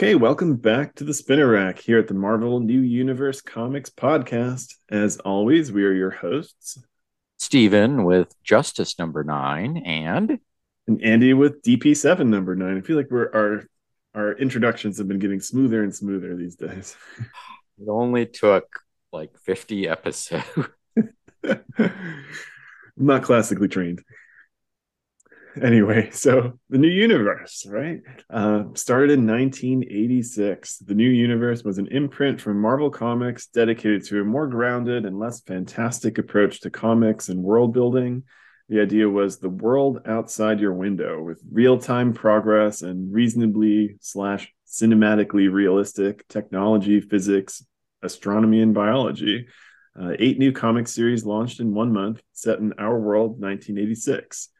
Okay, welcome back to the Spinner Rack here at the Marvel New Universe Comics podcast. As always, we are your hosts, Stephen with Justice number nine, and and Andy with DP7 number nine. I feel like we're our our introductions have been getting smoother and smoother these days. it only took like 50 episodes. not classically trained anyway, so the new universe, right? Uh, started in 1986. The new universe was an imprint from Marvel Comics dedicated to a more grounded and less fantastic approach to comics and world building. The idea was the world outside your window with real time progress and reasonably slash cinematically realistic technology, physics, astronomy, and biology. Uh, eight new comic series launched in one month, set in our world, 1986.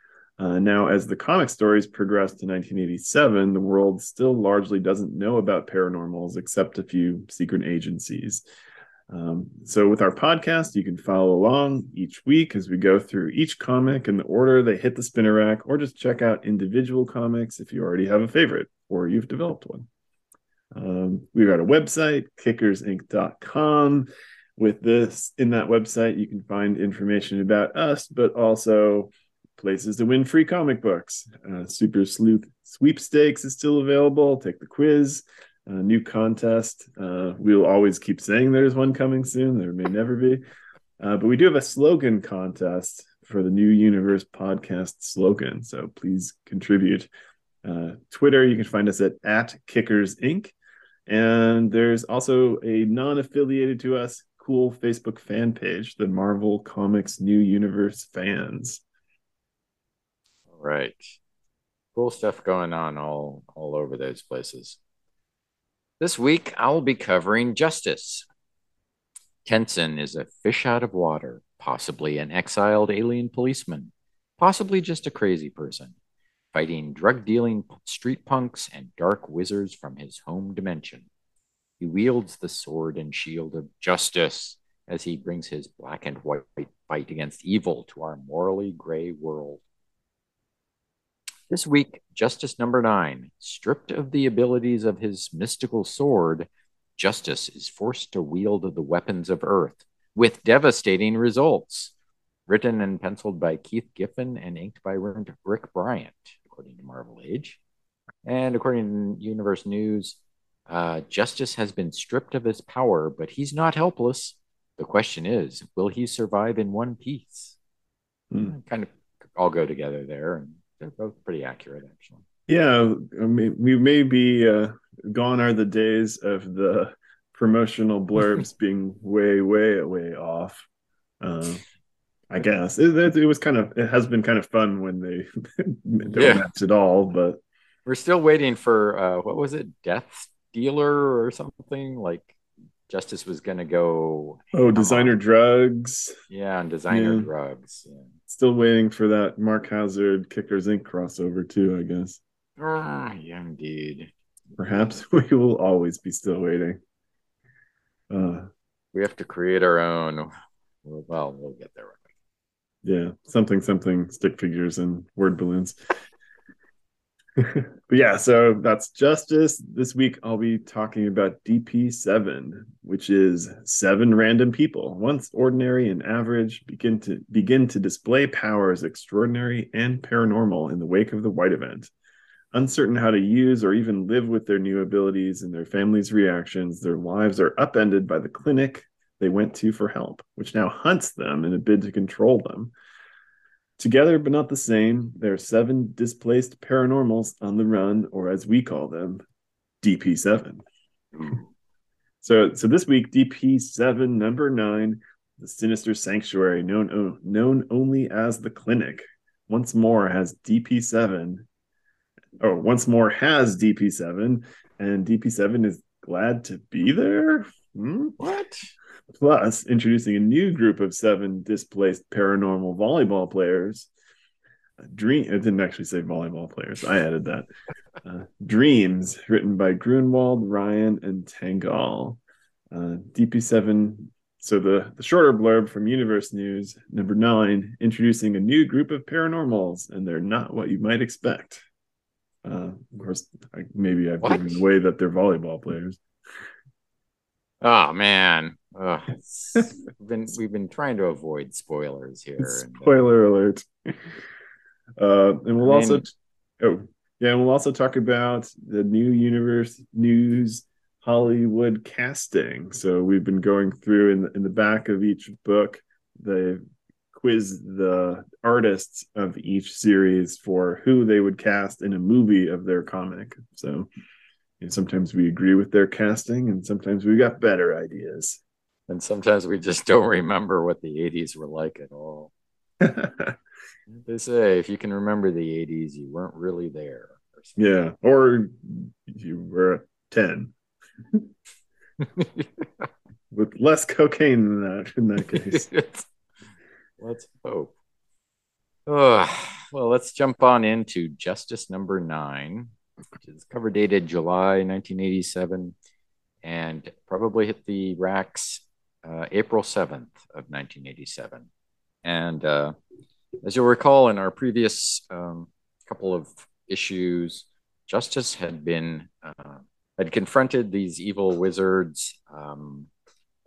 Uh, now, as the comic stories progress to 1987, the world still largely doesn't know about paranormals except a few secret agencies. Um, so, with our podcast, you can follow along each week as we go through each comic in the order they hit the spinner rack, or just check out individual comics if you already have a favorite or you've developed one. Um, we've got a website, kickersinc.com. With this, in that website, you can find information about us, but also places to win free comic books. Uh, Super Sleuth sweepstakes is still available. Take the quiz. New contest. Uh, we'll always keep saying there's one coming soon. There may never be. Uh, but we do have a slogan contest for the New Universe podcast slogan. So please contribute. Uh, Twitter, you can find us at, at Kickers Inc. And there's also a non affiliated to us cool Facebook fan page, the Marvel Comics New Universe fans right. Cool stuff going on all all over those places. This week I will be covering Justice. Tensen is a fish out of water, possibly an exiled alien policeman, possibly just a crazy person, fighting drug dealing street punks and dark wizards from his home dimension. He wields the sword and shield of justice as he brings his black and white fight against evil to our morally gray world. This week, Justice number nine, stripped of the abilities of his mystical sword, Justice is forced to wield the weapons of Earth with devastating results. Written and penciled by Keith Giffen and inked by Rick Bryant, according to Marvel Age. And according to Universe News, uh, Justice has been stripped of his power, but he's not helpless. The question is, will he survive in one piece? Mm. Kind of all go together there. And they're both pretty accurate, actually. Yeah, I mean, we may be uh, gone are the days of the promotional blurbs being way, way, way off. Uh, I guess it, it, it, was kind of it has been kind of fun when they don't yeah. match at all, but we're still waiting for uh, what was it, Death Dealer or something like Justice was going to go. Oh, designer on. drugs. Yeah, and designer yeah. drugs. Yeah. Still waiting for that Mark Hazzard Kickers Inc. crossover too. I guess. Ah, yeah, indeed. Perhaps we will always be still waiting. Uh, we have to create our own. Well, we'll get there. Yeah, something, something, stick figures and word balloons. But yeah, so that's justice. This week I'll be talking about DP7, which is seven random people, once ordinary and average, begin to begin to display powers extraordinary and paranormal in the wake of the white event. Uncertain how to use or even live with their new abilities and their families' reactions, their lives are upended by the clinic they went to for help, which now hunts them in a bid to control them. Together but not the same, there are seven displaced paranormals on the run, or as we call them, DP7. so, so this week, DP7 number nine, the Sinister Sanctuary, known known only as the Clinic, once more has DP7. Oh, once more has DP7, and DP7 is glad to be there. Hmm? What? Plus, introducing a new group of seven displaced paranormal volleyball players. Dream. It didn't actually say volleyball players. I added that. Uh, Dreams, written by Gruenwald, Ryan, and Tanghal. Uh, DP7. So the the shorter blurb from Universe News, number nine, introducing a new group of paranormals, and they're not what you might expect. Uh, of course, I, maybe I've What? given away that they're volleyball players. Oh man, We've been we've been trying to avoid spoilers here. and, uh, Spoiler alert. Uh, and we'll I also, mean- oh yeah, and we'll also talk about the new universe news Hollywood casting. So we've been going through in the, in the back of each book, they quiz the artists of each series for who they would cast in a movie of their comic. So know, sometimes we agree with their casting, and sometimes we got better ideas. And sometimes we just don't remember what the '80s were like at all. They say if you can remember the '80s, you weren't really there. or. Yeah, or you were 10 with less cocaine than that in that case. let's hope. Oh, well, let's jump on into Justice Number Nine, which is cover dated July 1987 and probably hit the racks uh, April 7th of 1987. And uh, as you'll recall, in our previous um, couple of issues, Justice had been uh, had confronted these evil wizards. Um,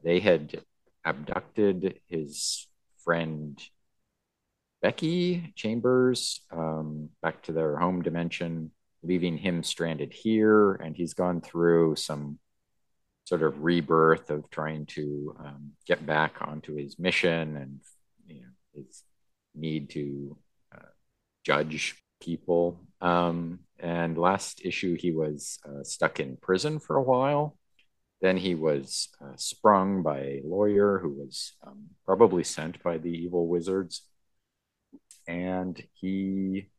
they had abducted his friend Becky Chambers um, back to their home dimension, leaving him stranded here. And he's gone through some sort of rebirth of trying to um, get back onto his mission and you know his need to uh, judge people. Um, and last issue, he was uh, stuck in prison for a while. Then he was uh, sprung by a lawyer who was um, probably sent by the evil wizards. And he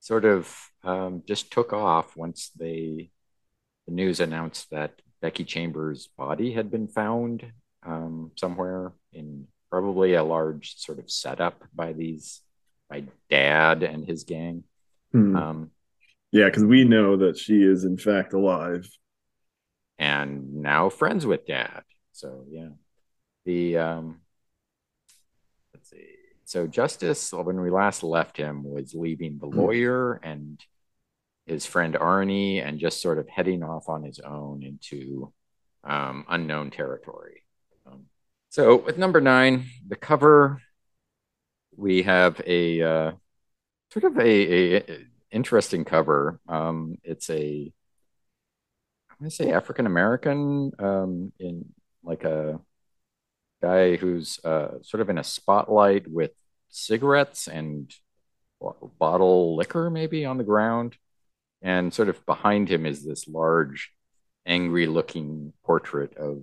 sort of um, just took off once they the news announced that Becky Chambers' body had been found um, somewhere in probably a large sort of setup by these by Dad and his gang. Hmm. Um, yeah, because we know that she is in fact alive. and now friends with dad. So yeah, the um, let's see. So Justice, when we last left him, was leaving the lawyer and his friend Arnie, and just sort of heading off on his own into um, unknown territory. Um, so with number nine, the cover, we have a uh, sort of a, a interesting cover. Um, it's a I'm gonna say African American um, in like a guy who's uh, sort of in a spotlight with cigarettes and bottle liquor maybe on the ground, and sort of behind him is this large, angry-looking portrait of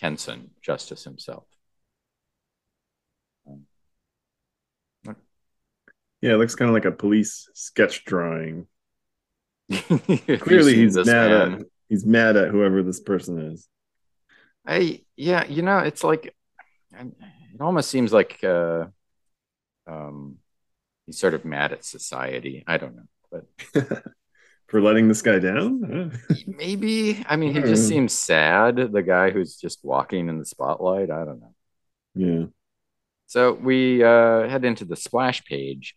Tensen, Justice himself. Yeah, it looks kind of like a police sketch drawing. Clearly, he's mad man? at he's mad at whoever this person is. I yeah, you know, it's like um, it almost seems like uh, um, he's sort of mad at society. I don't know, but For letting this guy down? Maybe I mean he just seems sad. The guy who's just walking in the spotlight. I don't know. yeah. So we uh, head into the splash page,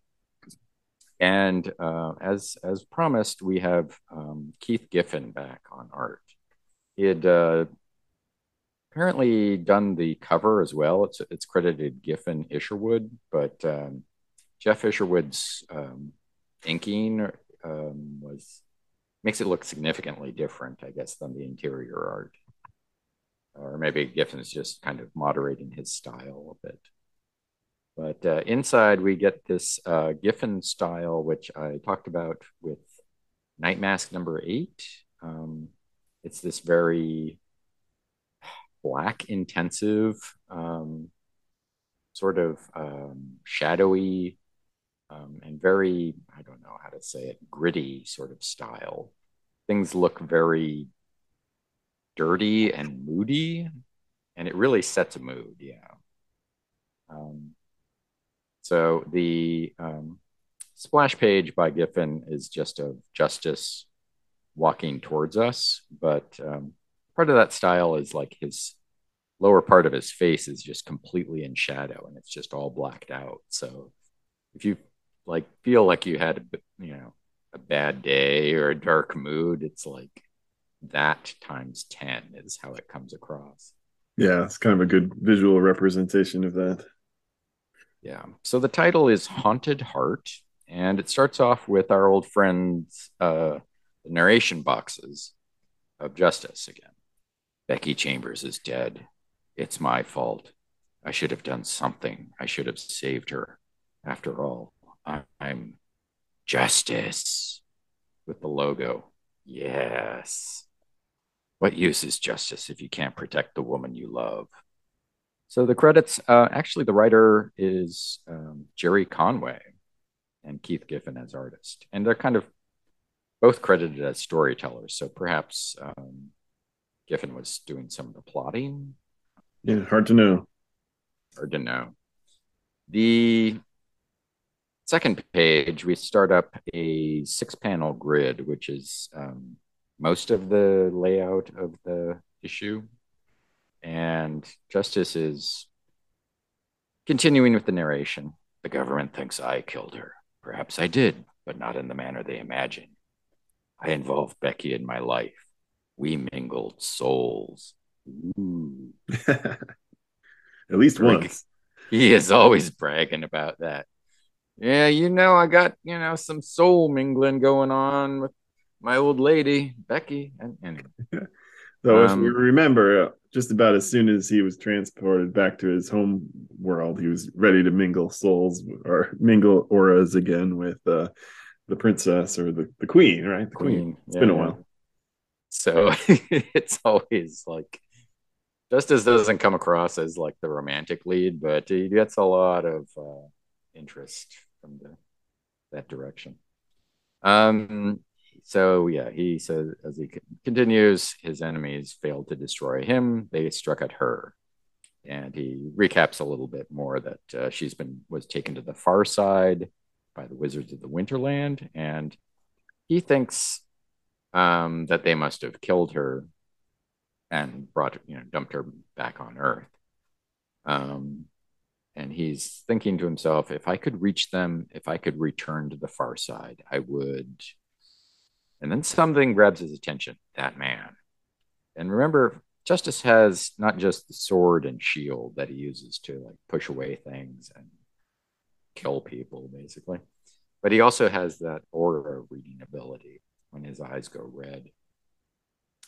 and uh, as as promised, we have um, Keith Giffen back on art. He had uh, apparently done the cover as well. It's it's credited Giffen Isherwood, but um, Geof Isherwood's um, inking um, was makes it look significantly different, I guess, than the interior art. Or maybe Giffen's just kind of moderating his style a bit. But uh, inside, we get this uh, Giffen style, which I talked about with Night Mask number eight. Um, it's this very black intensive, um, sort of um, shadowy, um, and very, I don't know how to say it, gritty sort of style. Things look very dirty and moody, and it really sets a mood, yeah. Um, so the um, splash page by Giffen is just of Justice walking towards us, but um, part of that style is like his lower part of his face is just completely in shadow and it's just all blacked out. So if you like feel like you had you know a bad day or a dark mood, it's like that times 10 is how it comes across. Yeah, it's kind of a good visual representation of that. Yeah. So the title is Haunted Heart, and it starts off with our old friends, uh, the narration boxes of justice again. Becky Chambers is dead. It's my fault. I should have done something. I should have saved her. After all, I'm justice with the logo. Yes. What use is justice if you can't protect the woman you love? So the credits, uh, actually, the writer is um, Gerry Conway and Keith Giffen as artist, and they're kind of both credited as storytellers. So perhaps um, Giffen was doing some of the plotting. Yeah, hard to know. Hard to know. The second page, we start up a six panel grid, which is um, most of the layout of the issue. And Justice is continuing with the narration. The government thinks I killed her. Perhaps I did, but not in the manner they imagine. I involved Becky in my life. We mingled souls. At least once. He is always bragging about that. Yeah, you know, I got, you know, some soul mingling going on with my old lady, Becky. And, and so, um, if we remember, just about as soon as he was transported back to his home world, he was ready to mingle souls or mingle auras again with uh, the princess or the, the queen, right? The queen. queen. It's yeah, been a while. So it's always like Justice doesn't come across as like the romantic lead, but he gets a lot of uh, interest from the that direction. Um, so yeah, he says as he continues, his enemies failed to destroy him; they struck at her, and he recaps a little bit more that uh, she's been was taken to the far side by the Wizards of the Winterland, and he thinks um, that they must have killed her and brought you know dumped her back on Earth. Um, and he's thinking to himself, if I could reach them, if I could return to the far side, I would. And then something grabs his attention. That man. And remember, Justice has not just the sword and shield that he uses to like push away things and kill people, basically, but he also has that aura reading ability when his eyes go red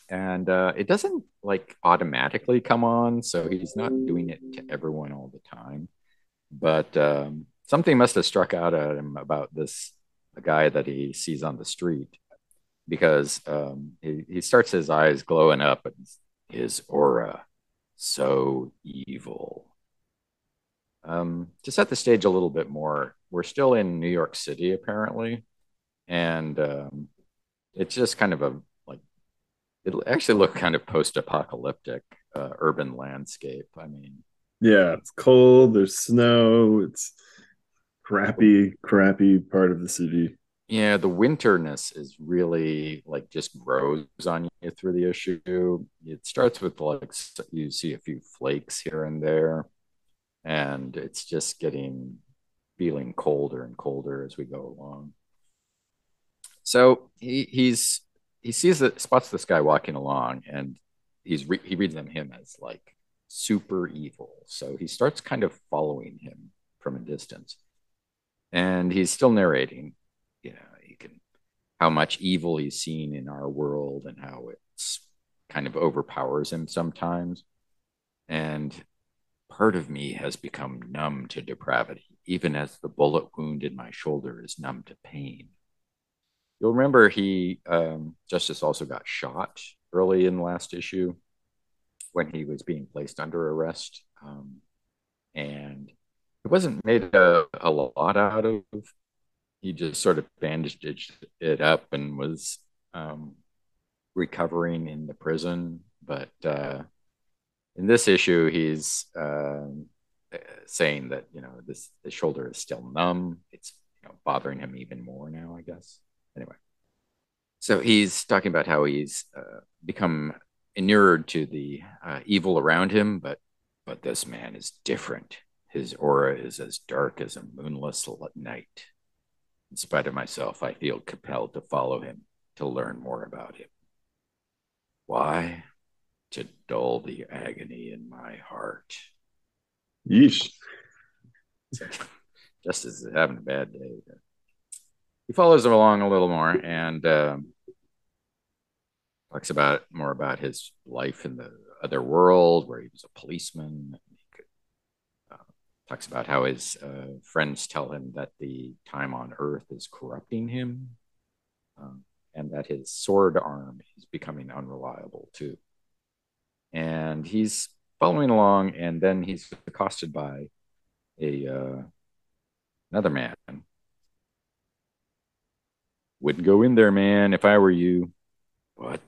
and uh, it doesn't like automatically come on so he's not doing it to everyone all the time but um, something must have struck out at him about this guy that he sees on the street because um, he, he starts his eyes glowing up and his aura so evil um, to set the stage a little bit more we're still in new york city apparently and um, it's just kind of a like it actually looked kind of post-apocalyptic uh, urban landscape. I mean, yeah, it's cold. There's snow. It's crappy, crappy part of the city. Yeah, the winterness is really like just grows on you through the issue. It starts with like you see a few flakes here and there, and it's just getting feeling colder and colder as we go along. So he, he's he sees that spots this guy walking along and he's re- he reads them him as like super evil. So he starts kind of following him from a distance. And he's still narrating you know he can how much evil he's seen in our world and how it's kind of overpowers him sometimes. And part of me has become numb to depravity even as the bullet wound in my shoulder is numb to pain. You'll remember he um, Justice also got shot early in last issue when he was being placed under arrest, um, and it wasn't made a, a lot out of. He just sort of bandaged it up and was um, recovering in the prison. But uh, in this issue, he's uh, saying that you know this the shoulder is still numb. It's you know bothering him even more now, I guess anyway, so he's talking about how he's uh, become inured to the uh, evil around him, but but this man is different. His aura is as dark as a moonless night. In spite of myself, I feel compelled to follow him to learn more about him. Why? To dull the agony in my heart. Yeesh. Justice is having a bad day. He follows him along a little more and um, talks about more about his life in the other world, where he was a policeman. Could, uh, talks about how his uh, friends tell him that the time on Earth is corrupting him, um, and that his sword arm is becoming unreliable too. And he's following along, and then he's accosted by a uh, another man. Wouldn't go in there, man, if I were you. What?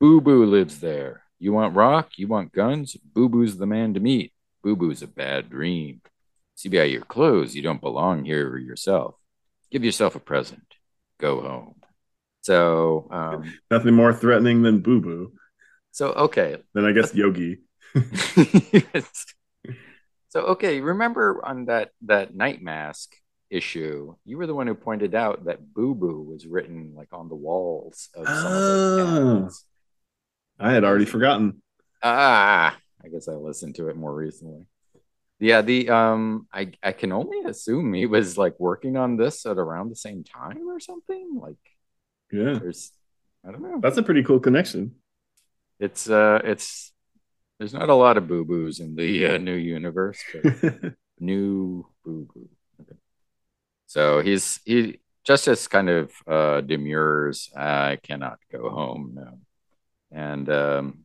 Boo Boo lives there. You want rock? You want guns? Boo Boo's the man to meet. Boo Boo's a bad dream. See by your clothes, you don't belong here yourself. Give yourself a present. Go home. So, um, nothing more threatening than Boo Boo. So, okay. Then I guess Yogi. yes. So okay, remember on that that night mask issue, you were the one who pointed out that Boo Boo was written like on the walls of some oh, of I had already forgotten. Ah, I guess I listened to it more recently. Yeah, the um I I can only assume he was like working on this at around the same time or something. Like yeah. There's I don't know. That's a pretty cool connection. It's uh it's there's not a lot of boo boos in the uh, new universe, but new boo boo. Okay. So he's he Justice kind of uh, demurs. I cannot go home now, and um,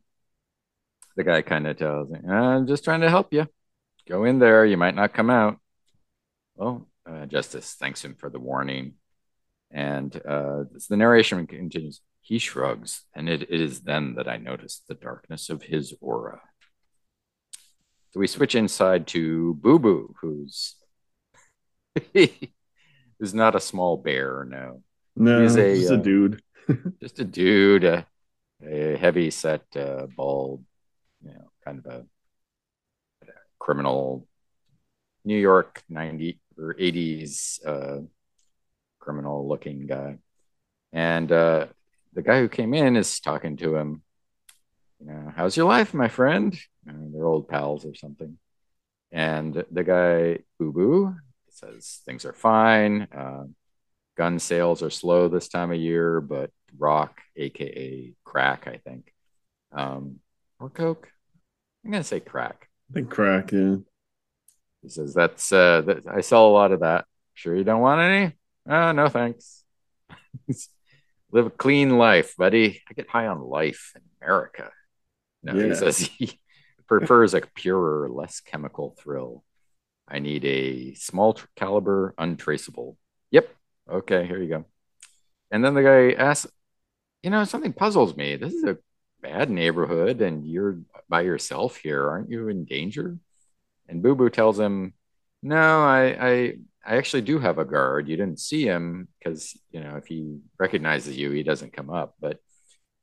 the guy kind of tells him, "I'm just trying to help you. Go in there. You might not come out." Well, uh, Justice thanks him for the warning, and uh, the narration continues. He shrugs, and it, it is then that I notice the darkness of his aura. So we switch inside to Boo Boo, who's who's not a small bear, no. No, he's a, just a uh, dude. just a dude, a, a heavy set, uh, bald, you know, kind of a, a criminal New York 90 or 80s uh, criminal looking guy. And uh, the guy who came in is talking to him. You know, how's your life, my friend? And they're old pals or something. And the guy, Boo Boo, says things are fine. Uh, gun sales are slow this time of year, but rock, aka crack, I think, um, or coke. I'm gonna say crack. I think crack, yeah. He says that's uh, that, I sell a lot of that. Sure, you don't want any? Uh, no, thanks. live a clean life, buddy. I get high on life in America. No, yeah. he says he prefers a purer, less chemical thrill. I need a small caliber, untraceable. Okay, here you go. And then the guy asks, you know, something puzzles me. This is a bad neighborhood and you're by yourself here. Aren't you in danger? And Boo Boo tells him, no, I, I I actually do have a guard. You didn't see him because you know if he recognizes you, he doesn't come up. But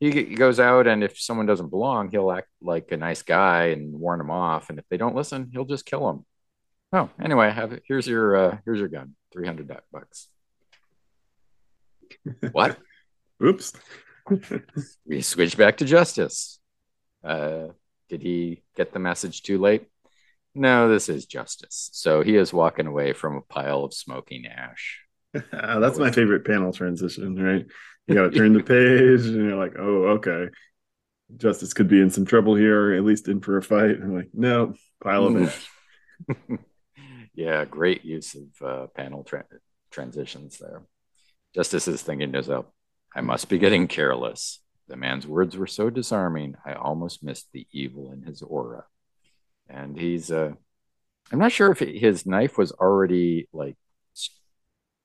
he, he goes out, and if someone doesn't belong, he'll act like a nice guy and warn them off. And if they don't listen, he'll just kill them. Oh, anyway, have. Here's your uh, here's your gun. Three hundred bucks. What? Oops. we switch back to justice. Uh, did he get the message too late? no, this is justice. So he is walking away from a pile of smoking ash. That's my favorite panel transition, right? You got to turn the page, and you're like, oh, okay. Justice could be in some trouble here, or at least in for a fight. I'm like, no, pile of ash. yeah, great use of uh, panel tra- transitions there. Justice is thinking to himself, I must be getting careless. The man's words were so disarming, I almost missed the evil in his aura and he's uh i'm not sure if his knife was already like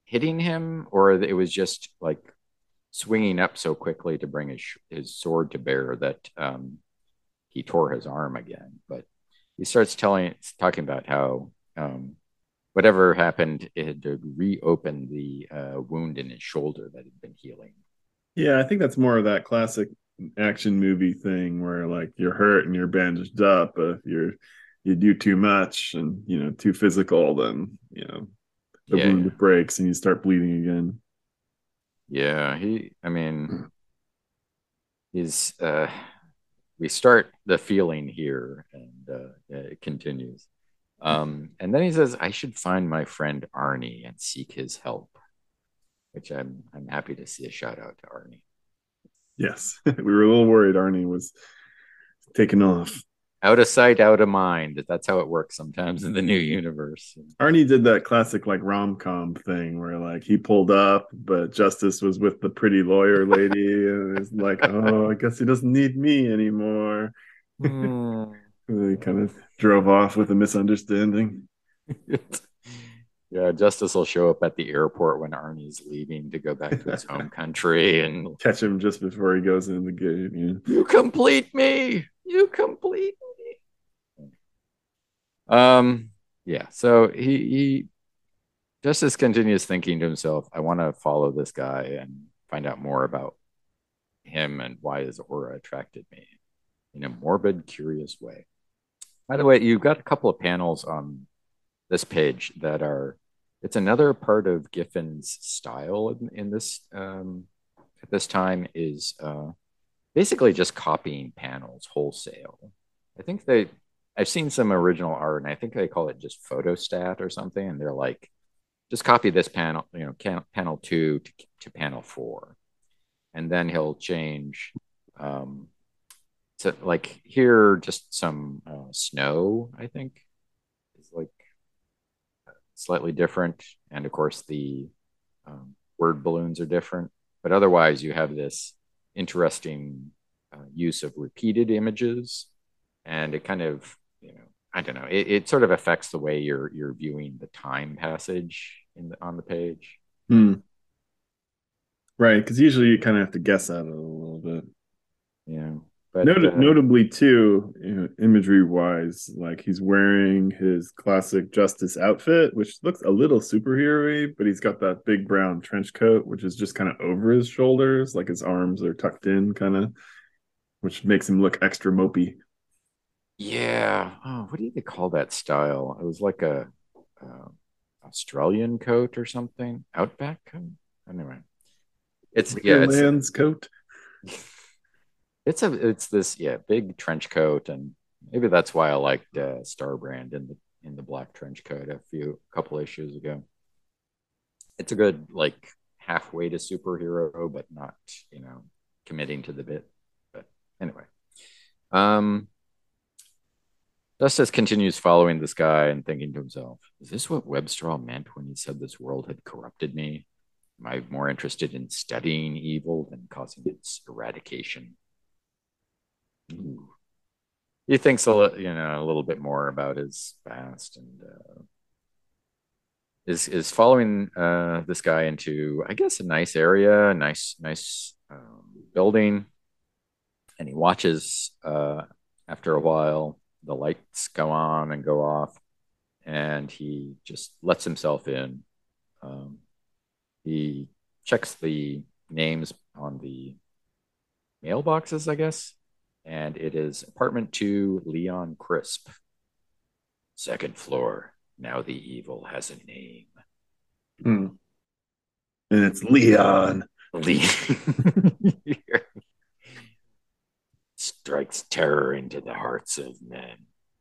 hitting him or it was just like swinging up so quickly to bring his his sword to bear that um he tore his arm again but he starts telling talking about how um whatever happened it had to reopen the uh, wound in his shoulder that had been healing yeah i think that's more of that classic action movie thing where like you're hurt and you're bandaged up. But if you're you do too much and you know too physical, then you know the Yeah, wound yeah. breaks and you start bleeding again. Yeah, he. I mean, he's. Uh, we start the feeling here, and uh, it continues. Um, and then he says, "I should find my friend Arnie and seek his help," which I'm. I'm happy to see a shout out to Arnie. Yes, we were a little worried Arnie was taken off. Out of sight, out of mind. That's how it works sometimes in the new universe. Arnie did that classic like rom com thing where like he pulled up, but Justice was with the pretty lawyer lady, and it's like, oh, I guess he doesn't need me anymore. They kind of drove off with a misunderstanding. yeah, Justice will show up at the airport when Arnie's leaving to go back to his home country, and Catch him just before he goes in the gate. Yeah. you complete me. You complete me. Um. Yeah. So he he Justice continues thinking to himself, "I want to follow this guy and find out more about him and why his aura attracted me in a morbid, curious way." By the way, you've got a couple of panels on this page that are. It's another part of Giffen's style in, in this um, at this time is uh, basically just copying panels wholesale. I think they. I've seen some original art, and I think they call it just photostat or something, and they're like, just copy this panel, you know, can, panel two to, to panel four, and then he'll change. Um, so like here, just some snow, I think, is like slightly different, and of course the um, word balloons are different. But otherwise, you have this interesting uh, use of repeated images, and it kind of, you know, I don't know, it, it sort of affects the way you're you're viewing the time passage in the, on the page. Hmm. Right, because usually you kind of have to guess at it a little bit. Yeah, but Not- uh, notably, too, you know, imagery wise, like he's wearing his classic Justice outfit, which looks a little superhero but he's got that big brown trench coat, which is just kind of over his shoulders, like his arms are tucked in, kind of, which makes him look extra mopey. Yeah. Oh, what do they call that style? It was like a uh, Australian coat or something. Outback coat. Anyway, it's yeah, it's, coat. it's a it's this yeah big trench coat, and maybe that's why I liked uh, Starbrand in the in the black trench coat a few a couple issues ago. It's a good like halfway to superhero, but not you know committing to the bit. But anyway, um. Justice continues following this guy and thinking to himself, is this what Webstraw meant when he said this world had corrupted me? Am I more interested in studying evil than causing its eradication? He thinks a li- you know a little bit more about his past and uh, is is following uh, this guy into I guess a nice area, a nice nice um, building, and he watches uh, after a while the lights go on and go off, and he just lets himself in. Um, he checks the names on the mailboxes, I guess, and it is apartment two, Leon Crisp. Second floor. Now the evil has a name. Hmm. And it's Leon. Le- strikes terror into the hearts of men.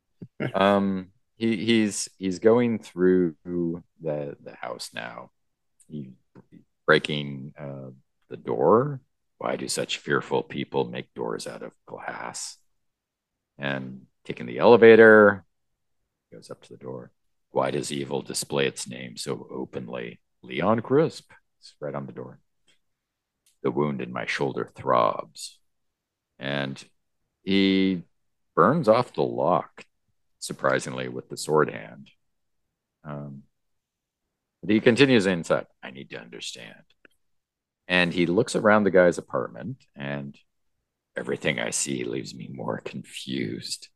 um, he, he's he's going through the the house now. He breaking uh, the door. Why do such fearful people make doors out of glass? And taking the elevator, goes up to the door. Why does evil display its name so openly? Leon Crisp. It's right on the door. The wound in my shoulder throbs. And he burns off the lock, surprisingly, with the sword hand. Um, but he continues inside. I need to understand. And he looks around the guy's apartment, and everything I see leaves me more confused.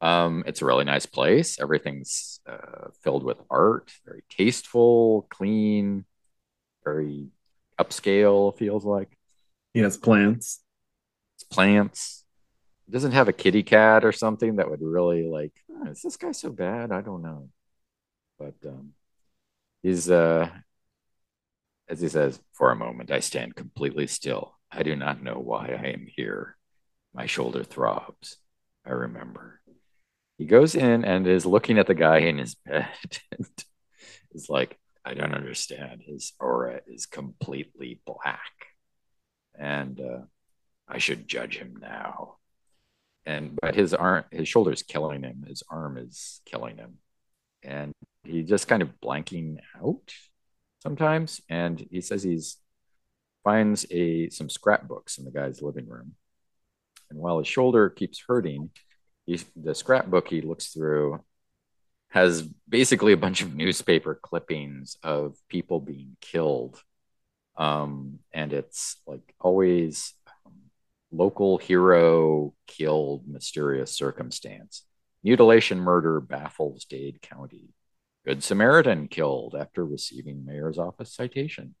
Um, it's a really nice place. Everything's uh, filled with art, very tasteful, clean, very upscale, feels like. He has plants. It's plants. It doesn't have a kitty cat or something that would really like, "Oh, is this guy so bad? I don't know. But um, he's uh as he says, for a moment I stand completely still. I do not know why I am here. My shoulder throbs. I remember. He goes in and is looking at the guy in his bed and is like, I don't understand. His aura is completely black. And uh, I should judge him now. And but his arm his shoulder is killing him. His arm is killing him. And he just kind of blanking out sometimes. And he says he's finds a some scrapbooks in the guy's living room. And while his shoulder keeps hurting, he, the scrapbook he looks through has basically a bunch of newspaper clippings of people being killed. Um, and it's like always um, local hero killed, mysterious circumstance. Mutilation murder baffles Dade County. Good Samaritan killed after receiving mayor's office citation.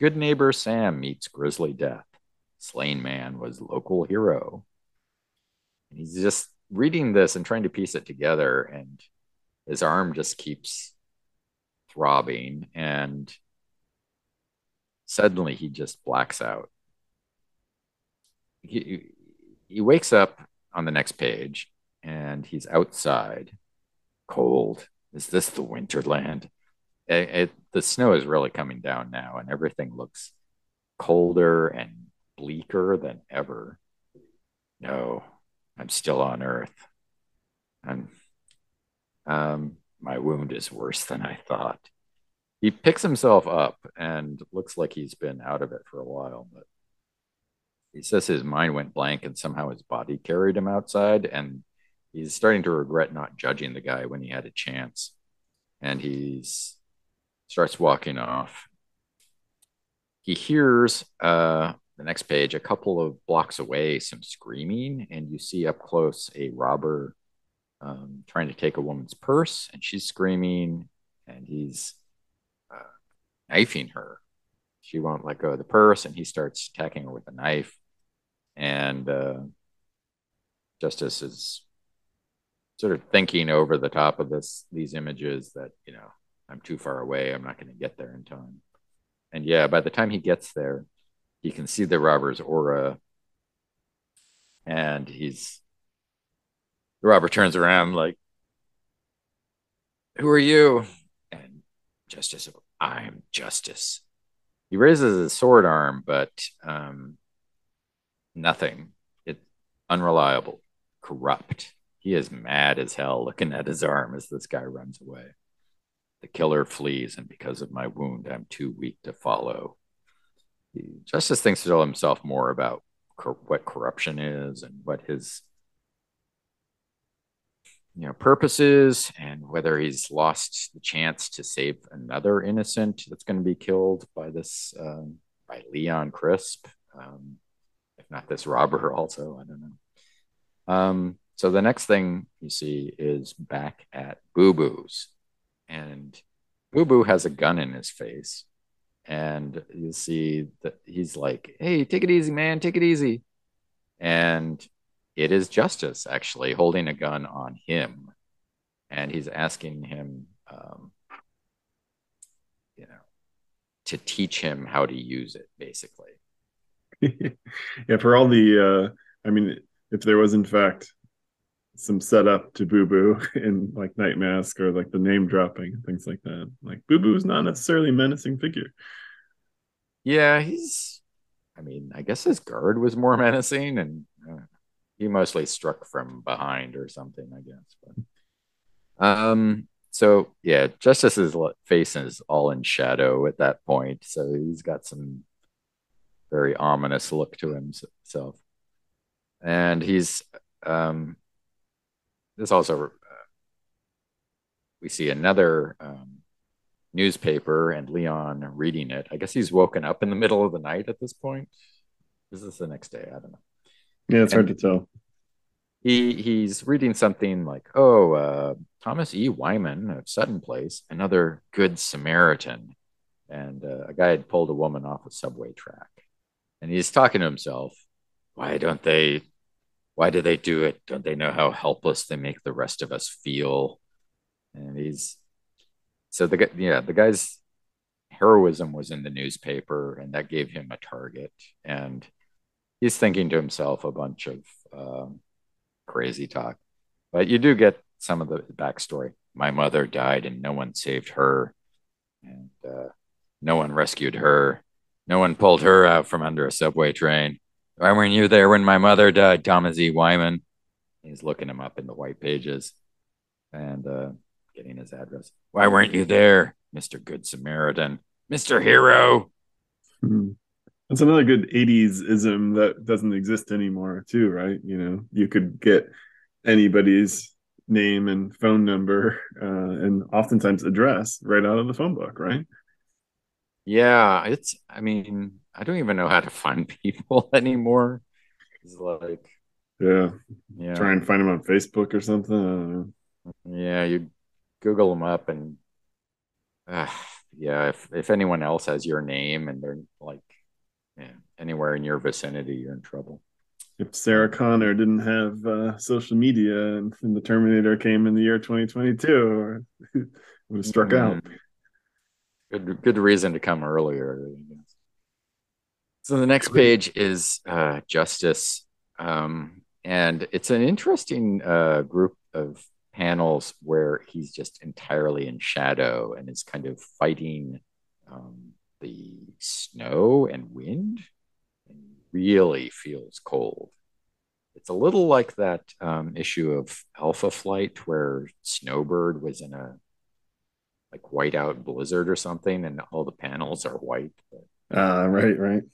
Good neighbor Sam meets grisly death. Slain man was local hero. And he's just reading this and trying to piece it together, and his arm just keeps throbbing, and suddenly he just blacks out. He, he wakes up on the next page, and he's outside, cold, is this the winterland? It, it, the snow is really coming down now, and everything looks colder and bleaker than ever. No, I'm still on Earth. And um, my wound is worse than I thought. He picks himself up and looks like he's been out of it for a while, but he says his mind went blank and somehow his body carried him outside. And he's starting to regret not judging the guy when he had a chance. And he's starts walking off. He hears uh, the next page, a couple of blocks away, some screaming, and you see up close a robber um, trying to take a woman's purse, and she's screaming, and he's uh, knifing her. She won't let go of the purse, and he starts attacking her with a knife. And uh, Justice is sort of thinking over the top of this these images that you know I'm too far away. I'm not going to get there in time. And yeah, by the time he gets there, he can see the robber's aura, and he's the robber turns around like, "Who are you?" And Justice, I'm Justice. He raises his sword arm, but um, nothing. It's unreliable, corrupt he is mad as hell looking at his arm as this guy runs away. The killer flees, and because of my wound, I'm too weak to follow. He, Justice thinks to himself more about cor- what corruption is and what his you know purpose is and whether he's lost the chance to save another innocent that's going to be killed by this um, by leon crisp um, if not this robber also i don't know um, so the next thing you see is back at Boo Boo's, and Boo Boo has a gun in his face, and you see that he's like, "Hey, take it easy, man, take it easy," and it is Justice actually holding a gun on him, and he's asking him, um, you know, to teach him how to use it, basically. yeah, for all the, uh, I mean, if there was in fact some setup to Boo Boo in like Night Mask or like the name dropping and things like that. Like Boo Boo is not necessarily a menacing figure. Yeah, he's. I mean, I guess his guard was more menacing, and uh, he mostly struck from behind or something. I guess, but um. So yeah, Justice's face is all in shadow at that point, so he's got some very ominous look to himself, and he's um this also uh, we see another um, newspaper and Leon reading it. I guess he's woken up in the middle of the night at this point. Is this the next day? I don't know. Yeah, it's and hard to tell. He he's reading something like, "Oh, uh, Thomas E. Wyman of Sutton Place, another good Samaritan," and uh, a guy had pulled a woman off a subway track, and he's talking to himself. Why don't they why do they do it? Don't they know how helpless they make the rest of us feel? And he's so the yeah the guy's heroism was in the newspaper, and that gave him a target. And he's thinking to himself a bunch of um, crazy talk. But you do get some of the backstory. My mother died, and no one saved her, and uh, no one rescued her. No one pulled her out from under a subway train. Why weren't you there when my mother died, Thomas E. Wyman? He's looking him up in the white pages and uh, getting his address. Why weren't you there, Mr. Good Samaritan? Mr. Hero? Hmm. That's another good 80s ism that doesn't exist anymore, too, right? You know, you could get anybody's name and phone number uh, and oftentimes address right out of the phone book, right? Yeah, it's, I mean, I don't even know how to find people anymore. It's like, yeah, yeah. Try and find them on Facebook or something. Yeah, you Google them up and, uh, yeah, if if anyone else has your name and they're like, yeah, anywhere in your vicinity, you're in trouble. If Sarah Connor didn't have uh, social media and, and, the Terminator came in the year 2022, or would have struck mm-hmm. out. Good, good reason to come earlier. So the next page is uh, Justice, um, and it's an interesting uh, group of panels where he's just entirely in shadow and is kind of fighting um, the snow and wind and really feels cold. It's a little like that um, issue of Alpha Flight where Snowbird was in a like whiteout blizzard or something and all the panels are white. Ah, uh, right, right.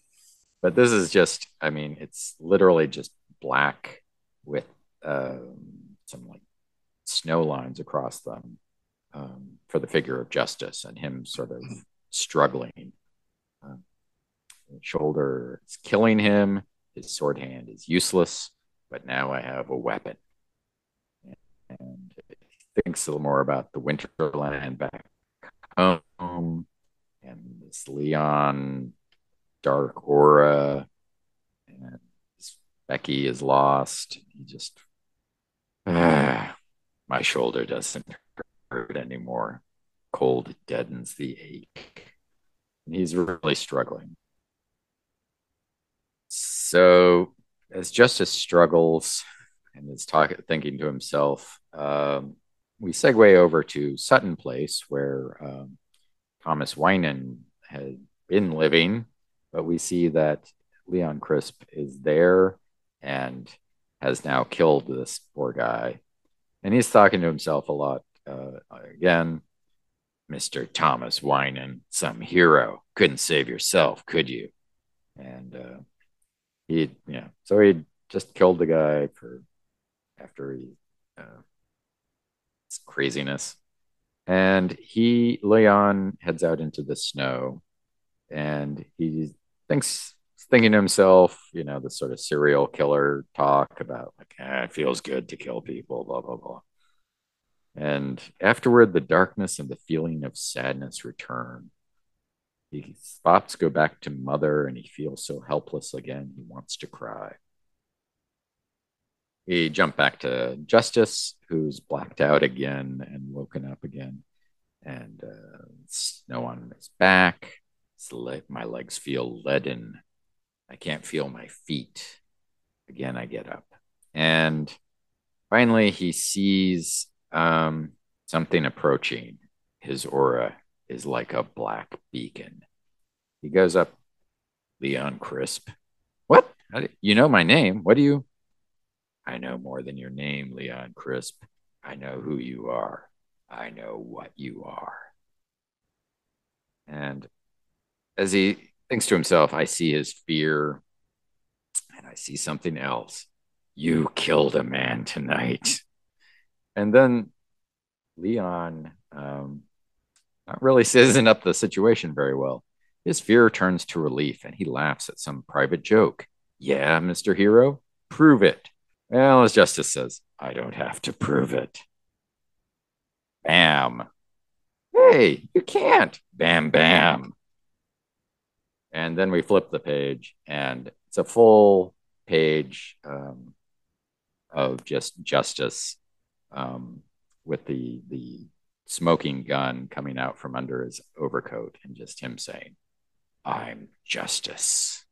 But this is just, I mean, it's literally just black with um, some like snow lines across them um, for the figure of justice and him sort of struggling. Uh, shoulder is killing him. His sword hand is useless, but now I have a weapon. And thinks a little more about the Winterland back home and this Leon dark aura and Becky is lost. He just ah, my shoulder doesn't hurt anymore. Cold deadens the ache. And he's really struggling. So as Justice struggles and is talking, thinking to himself, um, we segue over to Sutton Place, where um, Thomas Wynan had been living but we see that Leon Crisp is there and has now killed this poor guy. And he's talking to himself a lot. Uh, again, Mr. Thomas Wynan, some hero. Couldn't save yourself, could you? And uh, he, yeah, so he just killed the guy for after he, uh, craziness. And he, Leon, heads out into the snow and he thinks thinking to himself, you know, the sort of serial killer talk about like, eh, it feels good to kill people, blah blah blah. And afterward, the darkness and the feeling of sadness return. His thoughts go back to mother, and he feels so helpless again. He wants to cry. We jump back to Justice, who's blacked out again and woken up again, and uh, snow on his back like my legs feel leaden. I can't feel my feet. Again, I get up. And finally, he sees um, something approaching. His aura is like a black beacon. He goes up, Leon Crisp. What? You know my name. What do you? I know more than your name, Leon Crisp. I know who you are. I know what you are. And as he thinks to himself, I see his fear and I see something else. You killed a man tonight. And then Leon um, not really sizing up the situation very well. His fear turns to relief and he laughs at some private joke. Yeah, Mr. Hero, prove it. Well, as Justice says, I don't have to prove it. Bam. Hey, you can't. Bam, bam. And then we flip the page, and it's a full page um, of just justice um, with the the smoking gun coming out from under his overcoat and just him saying, I'm justice.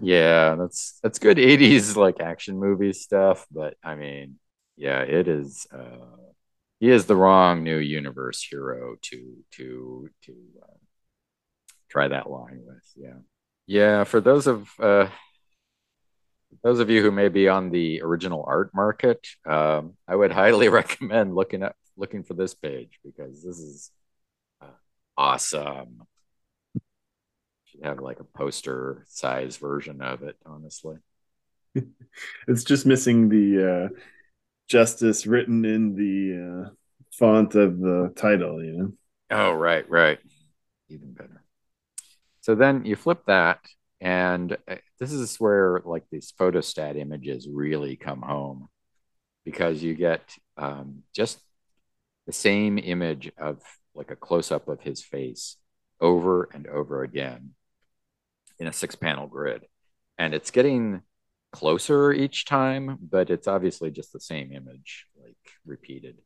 Yeah, that's that's good 80s like action movie stuff, but I mean, yeah, it is uh he is the wrong new universe hero to to to uh, try that line with. Yeah. Yeah, for those of uh those of you who may be on the original art market, um, I would highly recommend looking at looking for this page because this is uh, awesome. Should have like a poster size version of it, honestly. it's just missing the uh, justice written in the uh, font of the title, you know. Oh, right, right. Even better. So then you flip that, and uh, this is where like these photostat images really come home because you get um, just the same image of like a close up of his face over and over again in a six panel grid. And it's getting closer each time, but it's obviously just the same image, like repeated.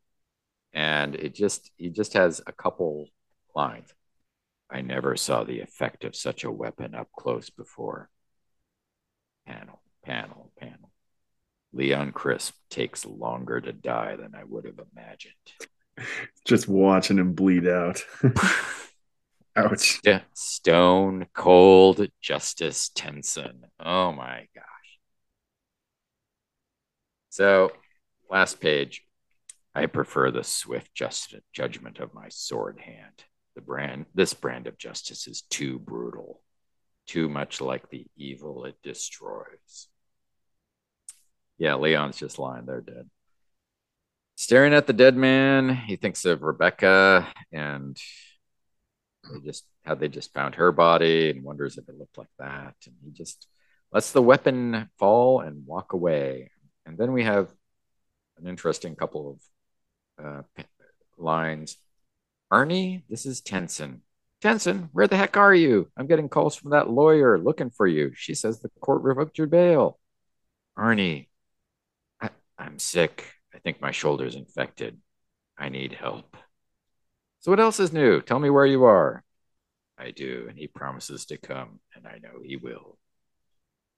And it just, he just has a couple lines. I never saw the effect of such a weapon up close before. Panel, panel, panel. Leon Crisp takes longer to die than I would have imagined. Just watching him bleed out. Ouch. St- Stone cold Justice Tensen. Oh my gosh. So, last page. I prefer the swift just judgment of my sword hand. The brand, this brand of justice is too brutal, too much like the evil it destroys. Yeah, Leon's just lying there dead. Staring at the dead man, he thinks of Rebecca and they just how they just found her body and wonders if it looked like that. And he just lets the weapon fall and walk away. And then we have an interesting couple of uh, lines. Arnie, this is Tensen. Tensen, where the heck are you? I'm getting calls from that lawyer looking for you. She says the court revoked your bail. Ernie, I, I'm sick. I think my shoulder's infected. I need help. So, what else is new? Tell me where you are. I do, and he promises to come, and I know he will.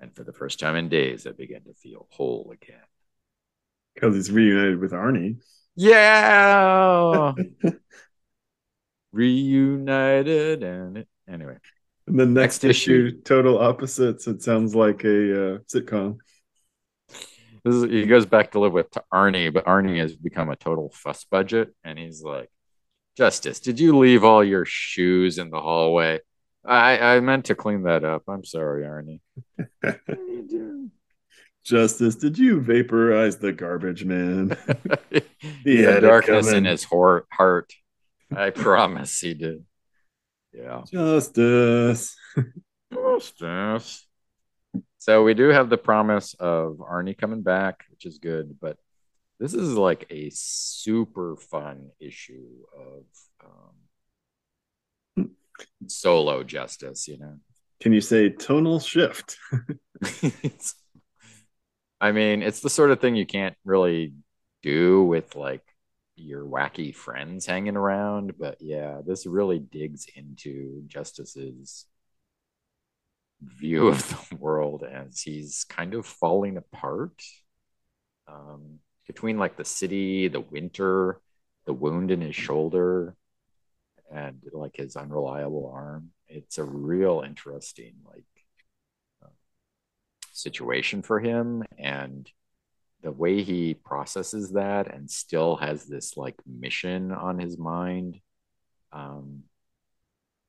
And for the first time in days, I begin to feel whole again. Because he's reunited with Arnie. Yeah. reunited, and it, anyway. And the next, next issue, issue, total opposites. It sounds like a uh, sitcom. Is, he goes back to live with to Arnie, but Arnie has become a total fuss budget, and he's like, Justice, did you leave all your shoes in the hallway? I, I meant to clean that up. I'm sorry, Arnie. Justice, did you vaporize the garbage man? he had darkness in his heart. I promise he did. Yeah. Justice. Justice. So we do have the promise of Arnie coming back, which is good, but this is like a super fun issue of um, solo justice, you know. Can you say tonal shift? I mean, it's the sort of thing you can't really do with like your wacky friends hanging around, but yeah, this really digs into Justice's view of the world as he's kind of falling apart. Um, between like the city, the winter, the wound in his shoulder, and like his unreliable arm. It's a real interesting like uh, situation for him, and the way he processes that and still has this like mission on his mind. Um,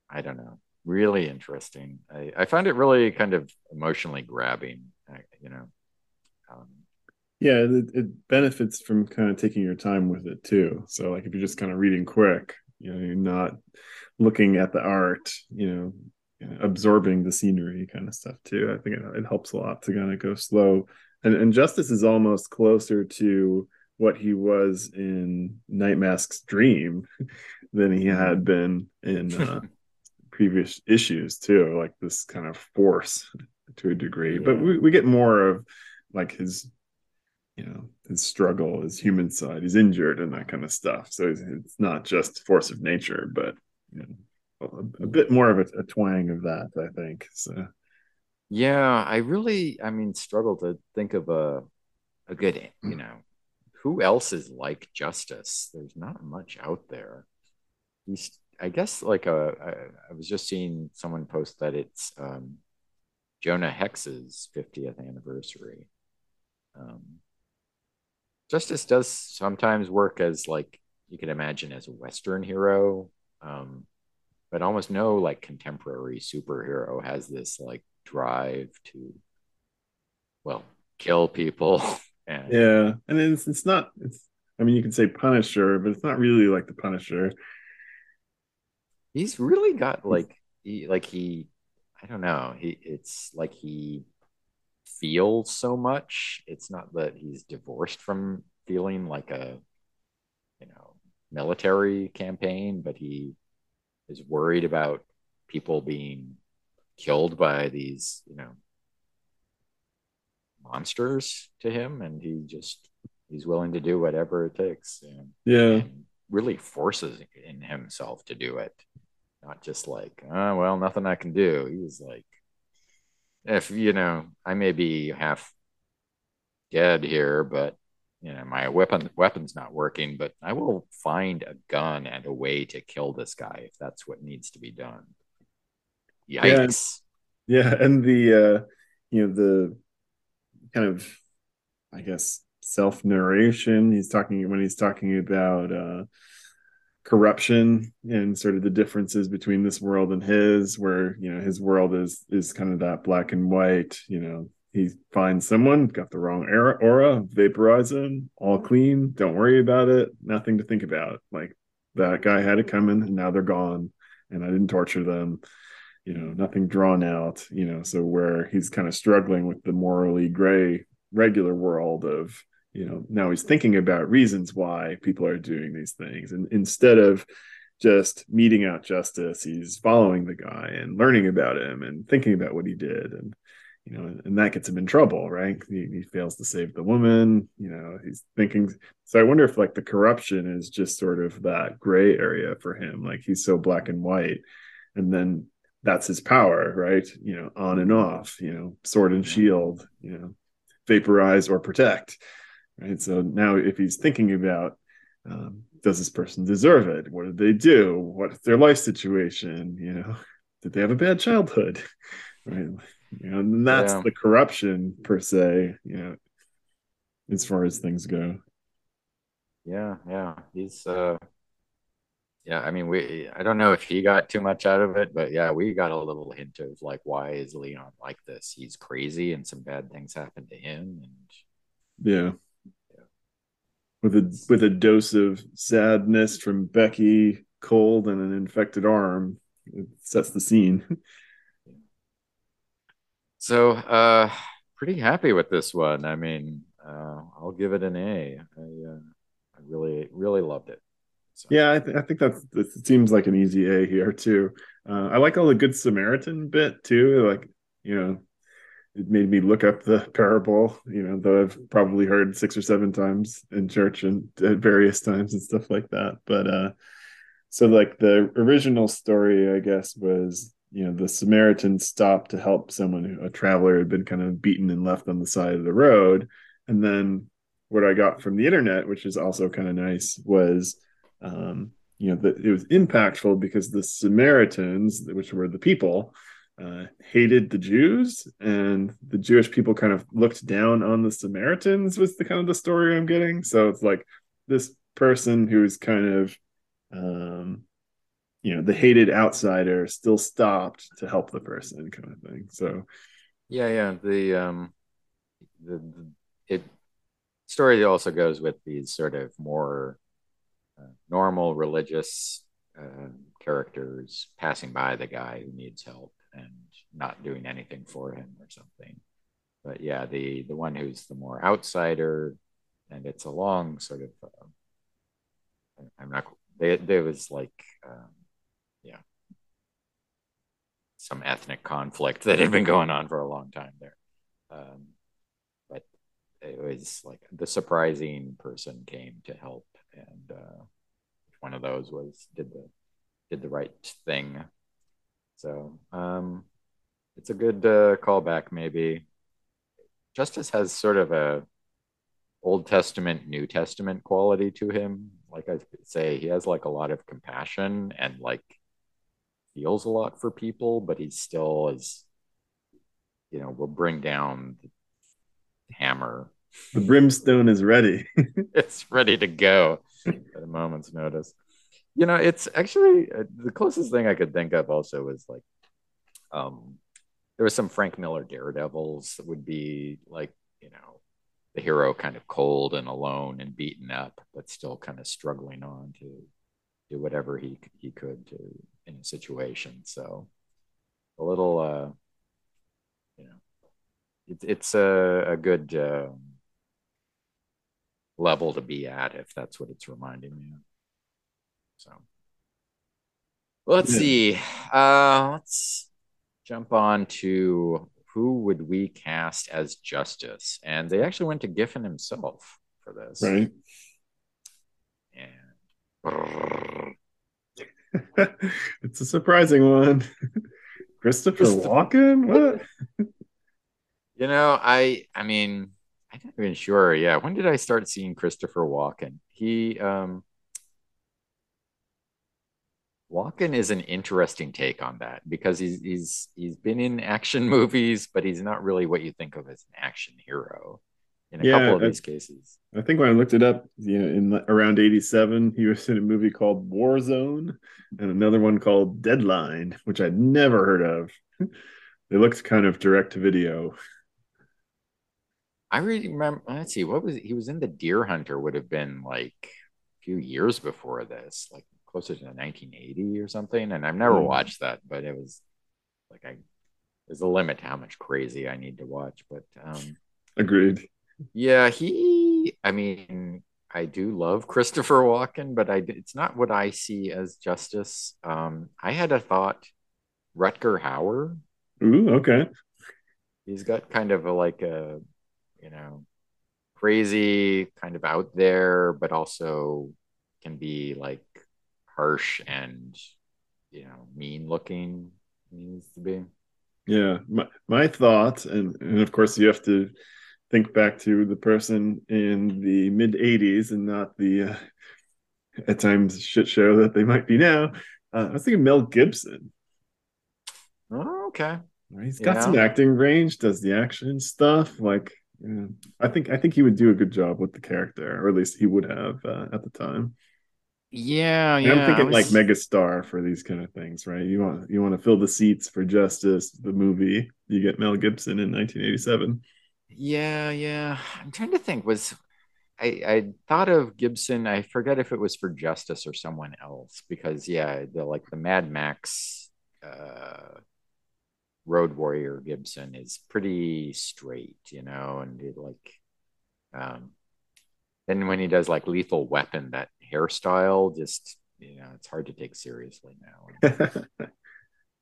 I don't know. Really interesting. I, I find it really kind of emotionally grabbing. You know. Um, yeah it, it, benefits from kind of taking your time with it too so like if you're just kind of reading quick you know you're not looking at the art you know absorbing the scenery kind of stuff too i think it, it helps a lot to kind of go slow and, and justice is almost closer to what he was in nightmask's dream than he had been in uh, previous issues too like this kind of force to a degree yeah. but we, we get more of like his you know his struggle, his human side. He's injured and that kind of stuff. So it's, it's not just force of nature, but you know, a, a bit more of a, a, twang of that, I think. So. Yeah, I really, I mean, struggle to think of a a good, you know, who else is like Justice? There's not much out there. He's, I guess, like a. I, I was just seeing someone post that it's um, Jonah Hex's 50th anniversary. Um, Justice does sometimes work as like you can imagine as a Western hero, um, but almost no like contemporary superhero has this like drive to, well, kill people. And yeah, and it's it's not it's. I mean, you can say Punisher, but it's not really like the Punisher. He's really got like he like he, I don't know. He it's like he feels so much. It's not that he's divorced from feeling like a, you know, military campaign, but he is worried about people being killed by these, you know, monsters to him, and he just he's willing to do whatever it takes. And, yeah, and really forces in himself to do it, not just like, oh well, nothing I can do. He's like, if you know, I may be half dead here, but you know, my weapon weapon's not working, but I will find a gun and a way to kill this guy if that's what needs to be done. Yikes. Yeah, yeah and the uh you know the kind of I guess self narration. He's talking when he's talking about uh corruption and sort of the differences between this world and his where you know his world is is kind of that black and white you know he finds someone got the wrong aura, aura vaporize him all clean don't worry about it nothing to think about like that guy had it coming and now they're gone and i didn't torture them you know nothing drawn out you know so where he's kind of struggling with the morally gray regular world of you know now he's thinking about reasons why people are doing these things and instead of just meeting out justice he's following the guy and learning about him and thinking about what he did and you know, and that gets him in trouble, right? He, he, fails to save the woman. You know, he's thinking. So I wonder if like the corruption is just sort of that gray area for him. Like he's so black and white, and then that's his power, right? You know, on and off. You know, sword and shield. You know, vaporize or protect, right? So now if he's thinking about um, does this person deserve it? What did they do? What's their life situation? You know, did they have a bad childhood? Right you know and that's yeah. the corruption per se you know as far as things go yeah yeah he's uh yeah i mean we i don't know if he got too much out of it but yeah we got a little hint of like why is leon like this he's crazy and some bad things happen to him and yeah, yeah. with a with a dose of sadness from becky cold and an infected arm it sets the scene So, uh, pretty happy with this one. I mean, uh, I'll give it an A. I, uh, I really, really loved it. So. Yeah, I, th- I think that's it seems like an easy A here too. Uh, I like all the Good Samaritan bit too. Like, you know, it made me look up the parable, you know, though I've probably heard six or seven times in church and at various times and stuff like that. But uh so like the original story, I guess, was you know the samaritan stopped to help someone who a traveler had been kind of beaten and left on the side of the road and then what i got from the internet which is also kind of nice was um, you know that it was impactful because the samaritans which were the people uh, hated the jews and the jewish people kind of looked down on the samaritans was the kind of the story i'm getting. So it's like this person who's kind of um, you know the hated outsider still stopped to help the person kind of thing. So yeah yeah the um the, the it story also goes with these sort of more uh, normal religious uh, characters passing by the guy who needs help and not doing anything for him or something but yeah the the one who's the more outsider and it's a long sort of uh, i'm not they, there was like um, yeah, some ethnic conflict that had been going on for a long time there. Um, but it was like the surprising person came to help, and uh, one of those was did the did the right thing. So um, it's a good uh, callback, maybe. Justice has sort of a Old Testament, New Testament quality to him. Like I say, he has like a lot of compassion and like feels a lot for people, but he still is, you know, will bring down the hammer. The brimstone is ready. it's ready to go at a moment's notice. You know, it's actually uh, the closest thing I could think of also was like, um, there was some Frank Miller Daredevils that would be like, you know, the hero kind of cold and alone and beaten up, but still kind of struggling on to do whatever he he could to in a situation. So a little, uh, you know, it's it's a, a good um, level to be at if that's what it's reminding me of. So let's yeah. see. Uh, let's jump on to who would we cast as Justice, and they actually went to Giffen himself for this, right? And it's a surprising one. Christopher Walken? What? You know, I I mean, I'm not even sure. Yeah, when did I start seeing Christopher Walken? He um Walken is an interesting take on that because he's he's he's been in action movies, but he's not really what you think of as an action hero in a yeah, couple of I, these cases. I think when I looked it up, you know, in around '87, he was in a movie called Warzone and another one called Deadline, which I'd never heard of. It looked kind of direct to video. I really remember. Let's see, what was he was in the Deer Hunter? Would have been like a few years before this, like closer to 1980 or something. And I've never mm. watched that, but it was like I there's a limit to how much crazy I need to watch. But um agreed. Yeah, he. I mean, I do love Christopher Walken, but I it's not what I see as justice. Um, I had a thought, Rutger Hauer. Ooh, okay. He's got kind of a like a, you know, crazy, kind of out there, but also can be like harsh and you know mean looking needs to be. Yeah. My, my thought and and of course you have to think back to the person in the mid 80s and not the uh, at times shit show that they might be now. Uh, i was thinking mel gibson. Oh, okay. He's got yeah. some acting range does the action stuff like yeah, i think i think he would do a good job with the character or at least he would have uh, at the time yeah, yeah. I'm thinking was... like megastar for these kind of things, right? You want you want to fill the seats for Justice, the movie. You get Mel Gibson in 1987. Yeah, yeah. I'm trying to think. Was I I thought of Gibson? I forget if it was for Justice or someone else because yeah, the like the Mad Max uh, Road Warrior Gibson is pretty straight, you know, and it like um then when he does like Lethal Weapon, that hairstyle just you know it's hard to take seriously now.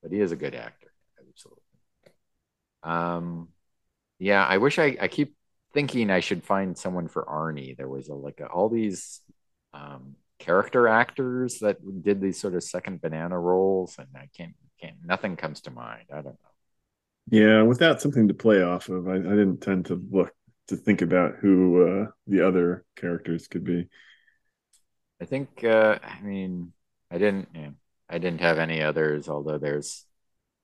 But he is a good actor absolutely. Um yeah i wish i i keep thinking i should find someone for arnie. There was a, like a, all these um character actors that did these sort of second banana roles and i can't can't nothing comes to mind. I don't know yeah without something to play off of i, I didn't tend to look to think about who uh, the other characters could be I think uh, I mean I didn't you know, I didn't have any others, although there's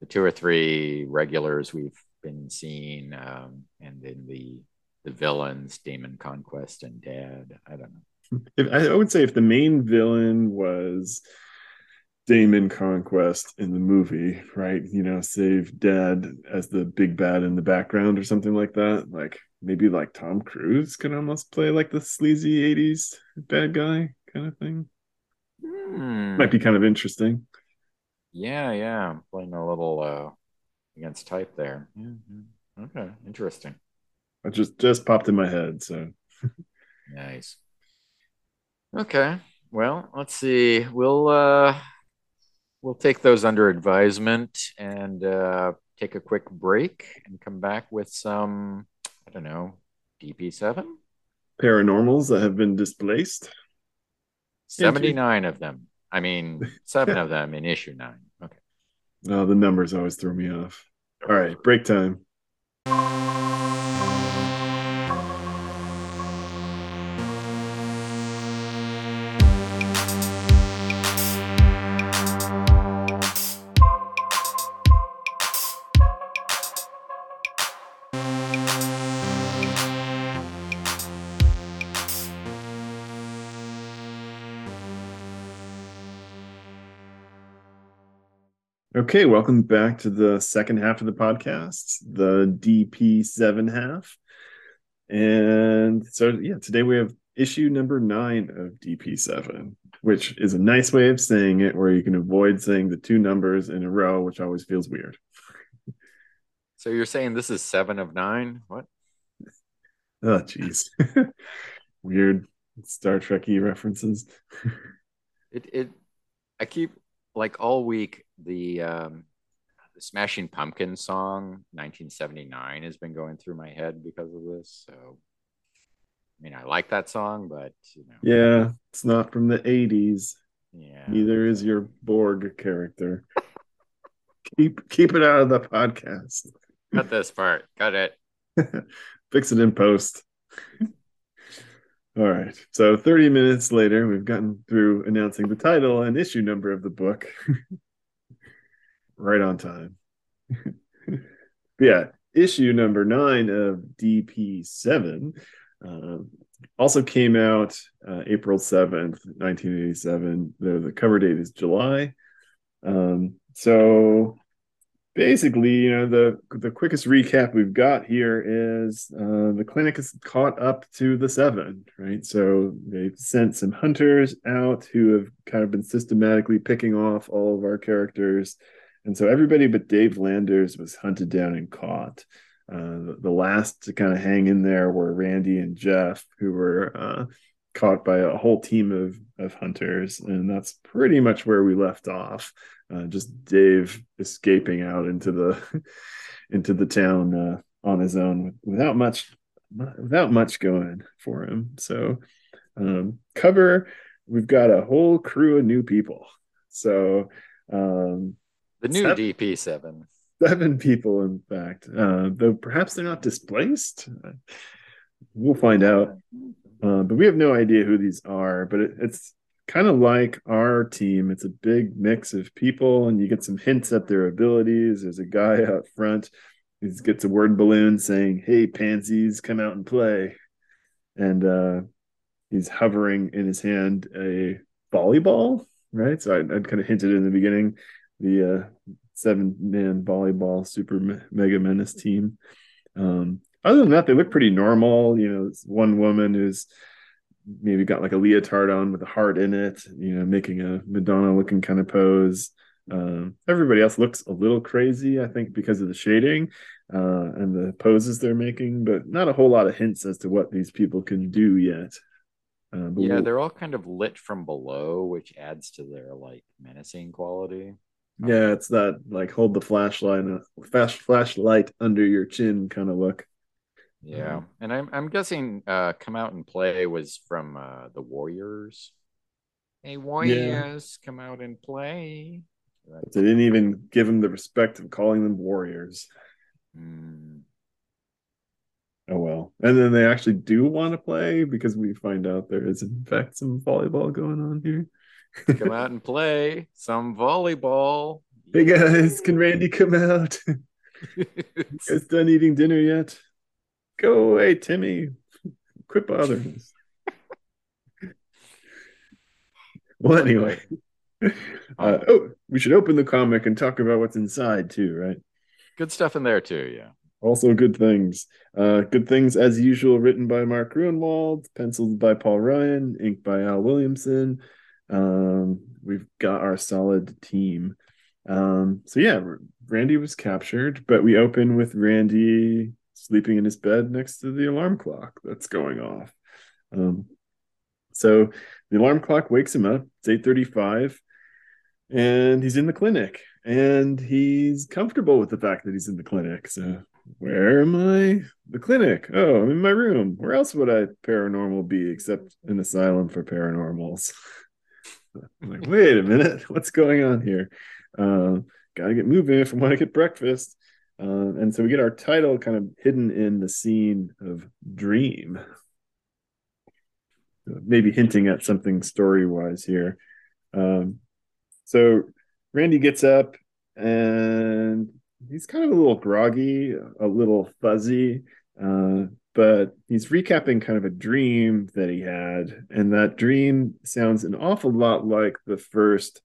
the two or three regulars we've been seeing, um, and then the the villains, Damon Conquest and Dad. I don't know. If, I would say if the main villain was Damon Conquest in the movie, right? You know, save Dad as the big bad in the background or something like that. Like maybe like Tom Cruise could almost play like the sleazy 80s bad guy kind of thing. Hmm. Might be kind of interesting. Yeah, yeah. Playing a little uh against type there. Mm-hmm. Okay, interesting. I just just popped in my head, so nice. Okay. Well, let's see. We'll uh we'll take those under advisement and uh take a quick break and come back with some I don't know, DP7? Paranormals that have been displaced. 79 of them. I mean, seven of them in issue nine. Okay. Oh, the numbers always throw me off. All right, break time. Okay, welcome back to the second half of the podcast, the DP7 half. And so, yeah, today we have issue number nine of DP7, which is a nice way of saying it where you can avoid saying the two numbers in a row, which always feels weird. So you're saying this is seven of nine? What? Oh, jeez. weird Star Trek references. it, it, I keep like all week the um, the Smashing Pumpkins song 1979 has been going through my head because of this. So I mean I like that song, but you know Yeah, it's not from the 80s. Yeah. Neither is your Borg character. keep keep it out of the podcast. Cut this part. Cut it. Fix it in post. All right. So 30 minutes later, we've gotten through announcing the title and issue number of the book. right on time. yeah. Issue number nine of DP7 uh, also came out uh, April 7th, 1987. The, the cover date is July. Um, so basically, you know, the the quickest recap we've got here is uh, the clinic is caught up to the seven, right? So they've sent some hunters out who have kind of been systematically picking off all of our characters, and so everybody but Dave Landers was hunted down and caught. Uh, the, the, last to kind of hang in there were Randy and Jeff, who were uh, caught by a whole team of of hunters, and that's pretty much where we left off uh, just Dave escaping out into the into the town uh, on his own without much without much going for him. So um, cover we've got a whole crew of new people. So um, the new seven, DP seven seven people in fact, uh, though perhaps they're not displaced. We'll find out. Uh, but we have no idea who these are. But it, it's kind of like our team. It's a big mix of people, and you get some hints at their abilities. There's a guy out front who gets a word balloon saying, Hey, pansies, come out and play. And uh, he's hovering in his hand a volleyball, right? So I, would kind of hinted in the beginning the uh, seven man volleyball super mega menace team. Um, other than that, they look pretty normal. You know, one woman who's maybe got like a leotard on with a heart in it, you know, making a Madonna looking kind of pose. Um, everybody else looks a little crazy, I think, because of the shading uh, and the poses they're making, but not a whole lot of hints as to what these people can do yet. Uh, yeah, we'll... they're all kind of lit from below, which adds to their like menacing quality. Yeah, it's that like hold the flashlight, uh, flash flashlight under your chin kind of look. Yeah, um, and I'm I'm guessing uh, "Come Out and Play" was from uh, the Warriors. Hey, Warriors, yeah. come out and play. They didn't even give them the respect of calling them Warriors. Mm. Oh well, and then they actually do want to play because we find out there is in fact some volleyball going on here. come out and play some volleyball. Hey guys, can Randy come out? you guys done eating dinner yet? Go away, Timmy. Quit bothering us. well, anyway. Uh, oh, we should open the comic and talk about what's inside too, right? Good stuff in there too, yeah. Also, good things. Uh, good things as usual, written by Mark Gruenwald, penciled by Paul Ryan, inked by Al Williamson. Um, we've got our solid team. Um, so yeah, Randy was captured, but we open with Randy sleeping in his bed next to the alarm clock that's going off. Um, so the alarm clock wakes him up. It's 8:35 and he's in the clinic and he's comfortable with the fact that he's in the clinic. So where am I? The clinic. Oh, I'm in my room. Where else would I paranormal be except an asylum for paranormals? I'm like, wait a minute, what's going on here? Uh, gotta get moving if I want to get breakfast. Uh, and so we get our title kind of hidden in the scene of Dream. Maybe hinting at something story wise here. Um, so Randy gets up and he's kind of a little groggy, a little fuzzy, uh, but he's recapping kind of a dream that he had. And that dream sounds an awful lot like the first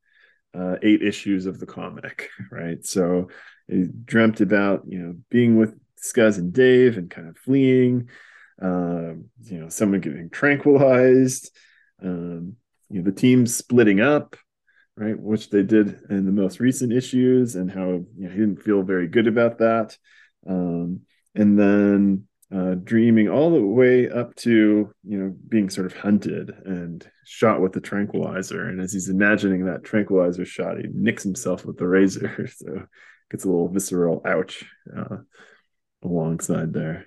uh, eight issues of the comic, right? So he dreamt about, you know, being with Scuzz and Dave and kind of fleeing, uh, you know, someone getting tranquilized, um, you know, the team splitting up, right? Which they did in the most recent issues, and how you know, he didn't feel very good about that. Um, and then uh, dreaming all the way up to you know being sort of hunted and shot with the tranquilizer. And as he's imagining that tranquilizer shot, he nicks himself with the razor, so gets a little visceral ouch uh, alongside there.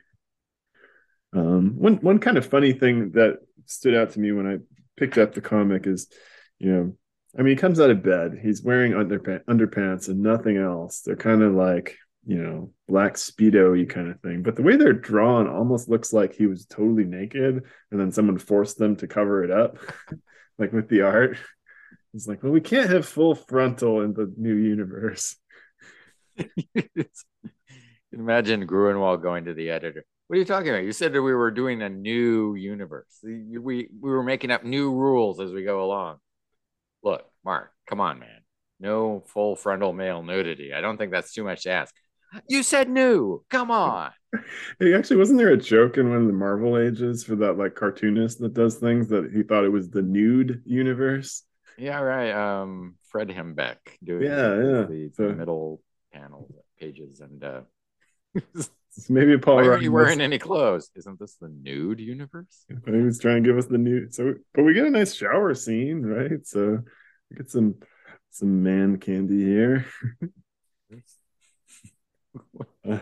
Um, one one kind of funny thing that stood out to me when I picked up the comic is, you know, I mean, he comes out of bed. He's wearing underpants, underpants and nothing else. They're kind of like, you know, black speedo kind of thing. But the way they're drawn almost looks like he was totally naked, and then someone forced them to cover it up, like with the art. It's like, well, we can't have full frontal in the new universe. Imagine Gruenwald going to the editor. What are you talking about? You said that we were doing a new universe. We we were making up new rules as we go along look, Mark, come on, man. No full frontal male nudity. I don't think that's too much to ask. You said new. Come on. Hey, actually, wasn't there a joke in one of the Marvel ages for that like cartoonist that does things that he thought it was the nude universe? Yeah, right. Um, Fred Hembeck doing yeah, yeah. The, so, middle panel pages and uh maybe Paul. Why aren't you wearing any clothes? Isn't this the nude universe? He was trying to give us the nude. So, but we get a nice shower scene, right? So we Get some some man candy here. uh,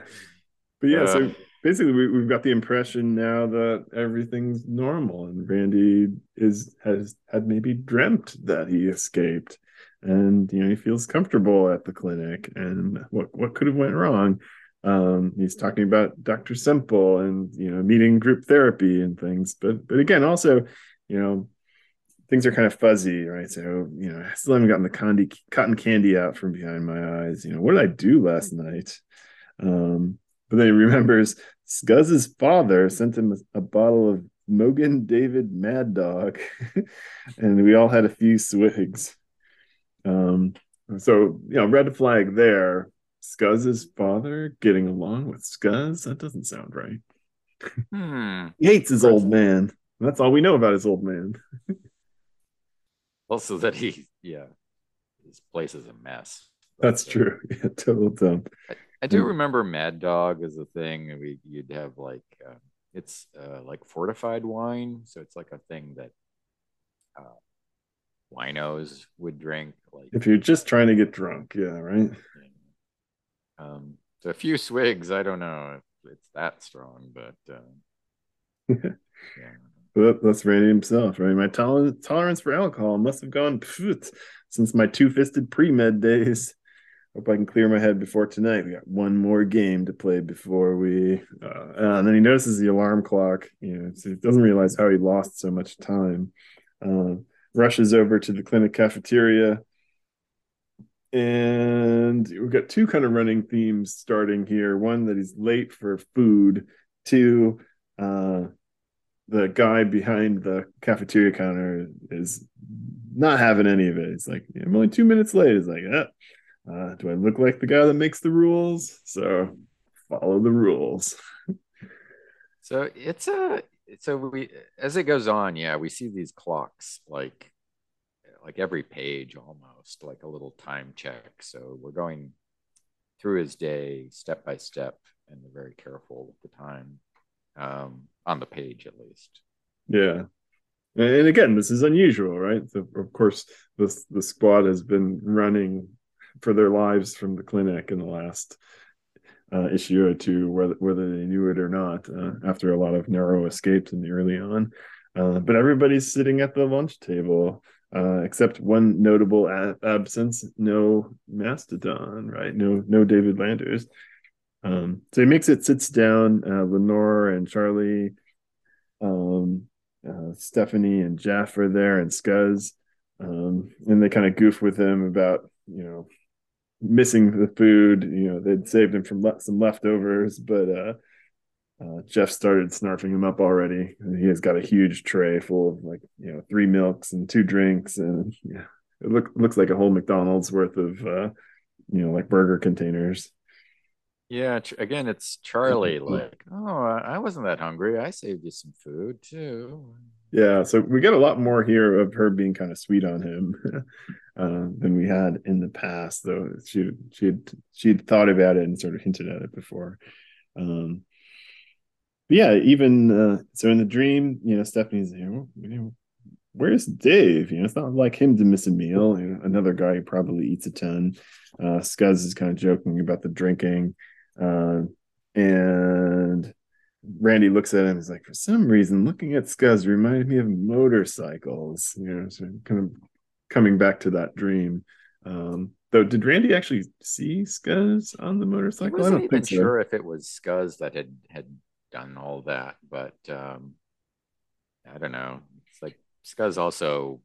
but yeah, uh, so basically we, have got the impression now that everything's normal and Randy is has had maybe dreamt that he escaped and you know he feels comfortable at the clinic and what what could have went wrong um, he's talking about Dr. simple and you know meeting group therapy and things but but again also you know things are kind of fuzzy, right? So, you know, I still haven't gotten the candy, cotton candy out from behind my eyes. You know, what did I do last night? Um, but then he remembers Scuzz's father sent him a, a bottle of Mogen David Mad Dog, and we all had a few swigs. Um, so, you know, red flag there. Scuzz's father getting along with Scuzz? That doesn't sound right. Hmm. he hates his old man. That's all we know about his old man. also that he yeah his place is a mess that's true yeah total dump I, I, do remember mad dog as a thing we you'd have like uh, it's uh, like fortified wine so it's like a thing that uh, winos would drink like if you're just trying to get drunk yeah right um so a few swigs i don't know if it's that strong but uh, yeah well, that's Randy himself, right? My tolerance tolerance for alcohol must have gone pfft, since my two fisted pre med days. Hope I can clear my head before tonight. We got one more game to play before we. Uh, and then he notices the alarm clock. You know, so he doesn't realize how he lost so much time. Uh, rushes over to the clinic cafeteria, and we've got two kind of running themes starting here. One that he's late for food. Two, uh, the guy behind the cafeteria counter is not having any of it. It's like I'm only two minutes late. It's like, eh, uh, do I look like the guy that makes the rules? So follow the rules. so it's a so we as it goes on, yeah, we see these clocks like like every page almost like a little time check. So we're going through his day step by step and we're very careful with the time. Um, on the page at least. Yeah. And again, this is unusual, right? So of course, this the squad has been running for their lives from the clinic in the last uh, issue or two, whether whether they knew it or not. Uh, after a lot of narrow escapes in the early on, uh, but everybody's sitting at the lunch table. Uh, except one notable a- absence, no Mastodon, right? No, no David Landers. Um, so he makes it, sits down. Uh, Lenore and Charlie, um, uh, Stephanie and Jeff are there, and Scuzz, um, and they kind of goof with him about you know missing the food. You know they'd saved him from le- some leftovers, but uh, uh, Jeff started snarfing him up already. He has got a huge tray full of like you know three milks and two drinks, and yeah, it look, looks like a whole McDonald's worth of uh, you know like burger containers. Yeah, again, it's Charlie. Like, oh, I wasn't that hungry. I saved you some food too. Yeah, so we get a lot more here of her being kind of sweet on him uh, than we had in the past. Though she she had she had thought about it and sort of hinted at it before. Um, yeah, even uh, so in the dream, you know, Stephanie's you know, where's Dave? You know, it's not like him to miss a meal. You know, another guy who probably eats a ton. Uh, Scuzz is kind of joking about the drinking. Uh, and Randy looks at him. He's like, for some reason, looking at Scuzz reminded me of motorcycles. You know, so kind of coming back to that dream. Um, though, did Randy actually see Scuzz on the motorcycle? I, wasn't I don't even sure if it was Scuzz that had had done all that, but um, I don't know. It's like Scuzz also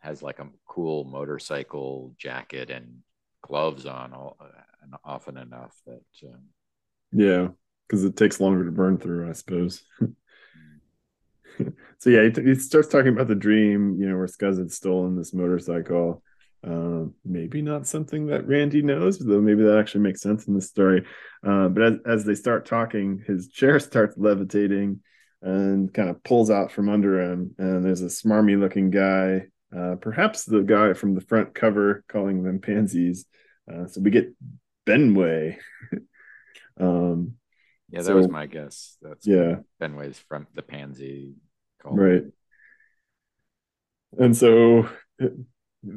has like a cool motorcycle jacket and gloves on all uh, often enough that um, yeah because it takes longer to burn through i suppose so yeah he, he, starts talking about the dream you know where scuzz had stolen this motorcycle uh, maybe not something that randy knows though maybe that actually makes sense in the story uh, but as, as they start talking his chair starts levitating and kind of pulls out from under him and there's a smarmy looking guy uh, perhaps the guy from the front cover calling them pansies. Uh, so we get Benway. um, yeah, that so, was my guess. That's yeah, Benway's from the pansy. Call. Right. And so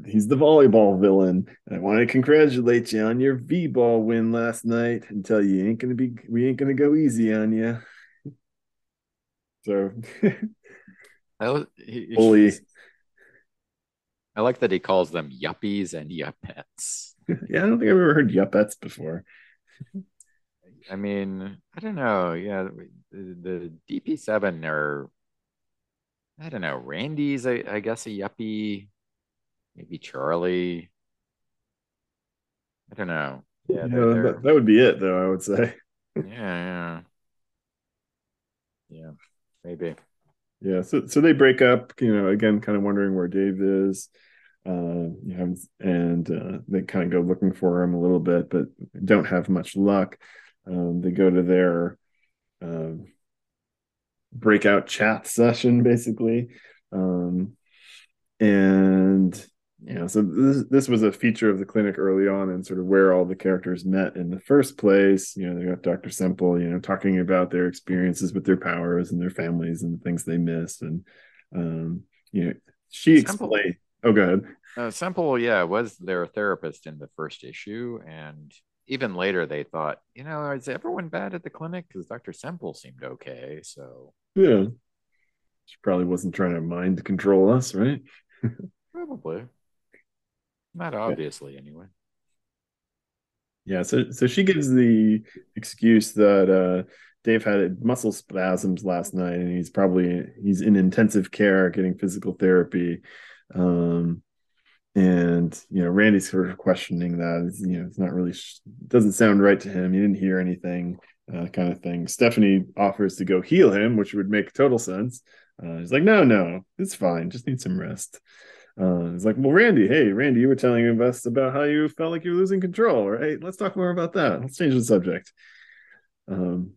he's the volleyball villain. And I want to congratulate you on your V ball win last night and tell you ain't gonna be we ain't gonna go easy on you. So I was, he, bully. I like that he calls them yuppies and yuppettes. yeah, I don't think I've ever heard yuppettes before. I mean, I don't know. Yeah, the, the DP7 are, I don't know. Randy's, I, I guess, a yuppie. Maybe Charlie. I don't know. Yeah, yeah that, that would be it, though. I would say. yeah, yeah, yeah. Maybe yeah so so they break up you know again kind of wondering where dave is uh you know and uh, they kind of go looking for him a little bit but don't have much luck um, they go to their uh, breakout chat session basically. Um, and you know so this, this was a feature of the clinic early on and sort of where all the characters met in the first place. You know they got dr semple you know talking about their experiences with their powers and their families and the things they missed, and um you know she Semple, explained oh go ahead. Uh, Semple yeah was their therapist in the first issue. And even later they thought you know is everyone bad at the clinic? Because dr semple seemed okay so. Yeah. She probably wasn't trying to mind control us right? Probably. Not obviously, anyway. Yeah, so so she gives the excuse that uh, Dave had muscle spasms last night, and he's probably he's in intensive care getting physical therapy. Um, and you know, Randy's sort of questioning that. It's, you know, it's not really doesn't sound right to him. He didn't hear anything, uh, kind of thing. Stephanie offers to go heal him, which would make total sense. Uh, he's like, no, no, it's fine. Just need some rest. Uh, it's like, well, Randy, hey, Randy, you were telling us about how you felt like you were losing control, right? Let's talk more about that. Let's change the subject. Um,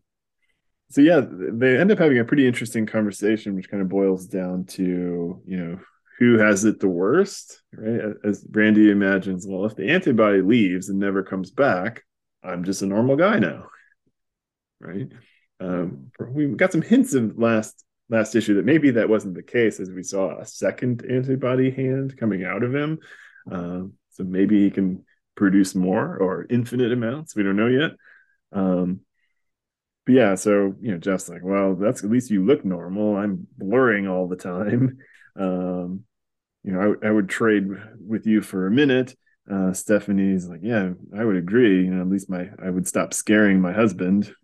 so yeah, they end up having a pretty interesting conversation, which kind of boils down to, you know, who has it the worst, right? As Randy imagines, well, if the antibody leaves and never comes back, I'm just a normal guy now, right? Um, we got some hints of last last issue that maybe that wasn't the case as we saw a second antibody hand coming out of him. Uh, so maybe he can produce more or infinite amounts. We don't know yet. Um, but yeah, so you know, Jeff's like, well, that's at least you look normal. I'm blurring all the time. Um, you know, I, I would trade with you for a minute. Uh, Stephanie's like, yeah, I would agree. You know, at least my I would stop scaring my husband,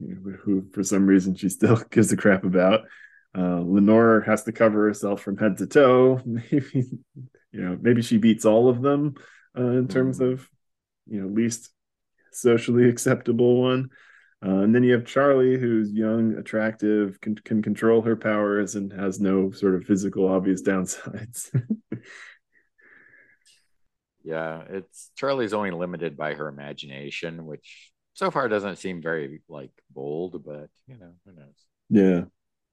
who for some reason she still gives a crap about. Uh, Lenore has to cover herself from head to toe. Maybe, you know, maybe she beats all of them uh, in terms mm. of, you know, least socially acceptable one. Uh, and then you have Charlie, who's young, attractive, can can control her powers, and has no sort of physical obvious downsides. yeah, it's Charlie's only limited by her imagination, which so far doesn't seem very like bold, but you know, who knows? Yeah,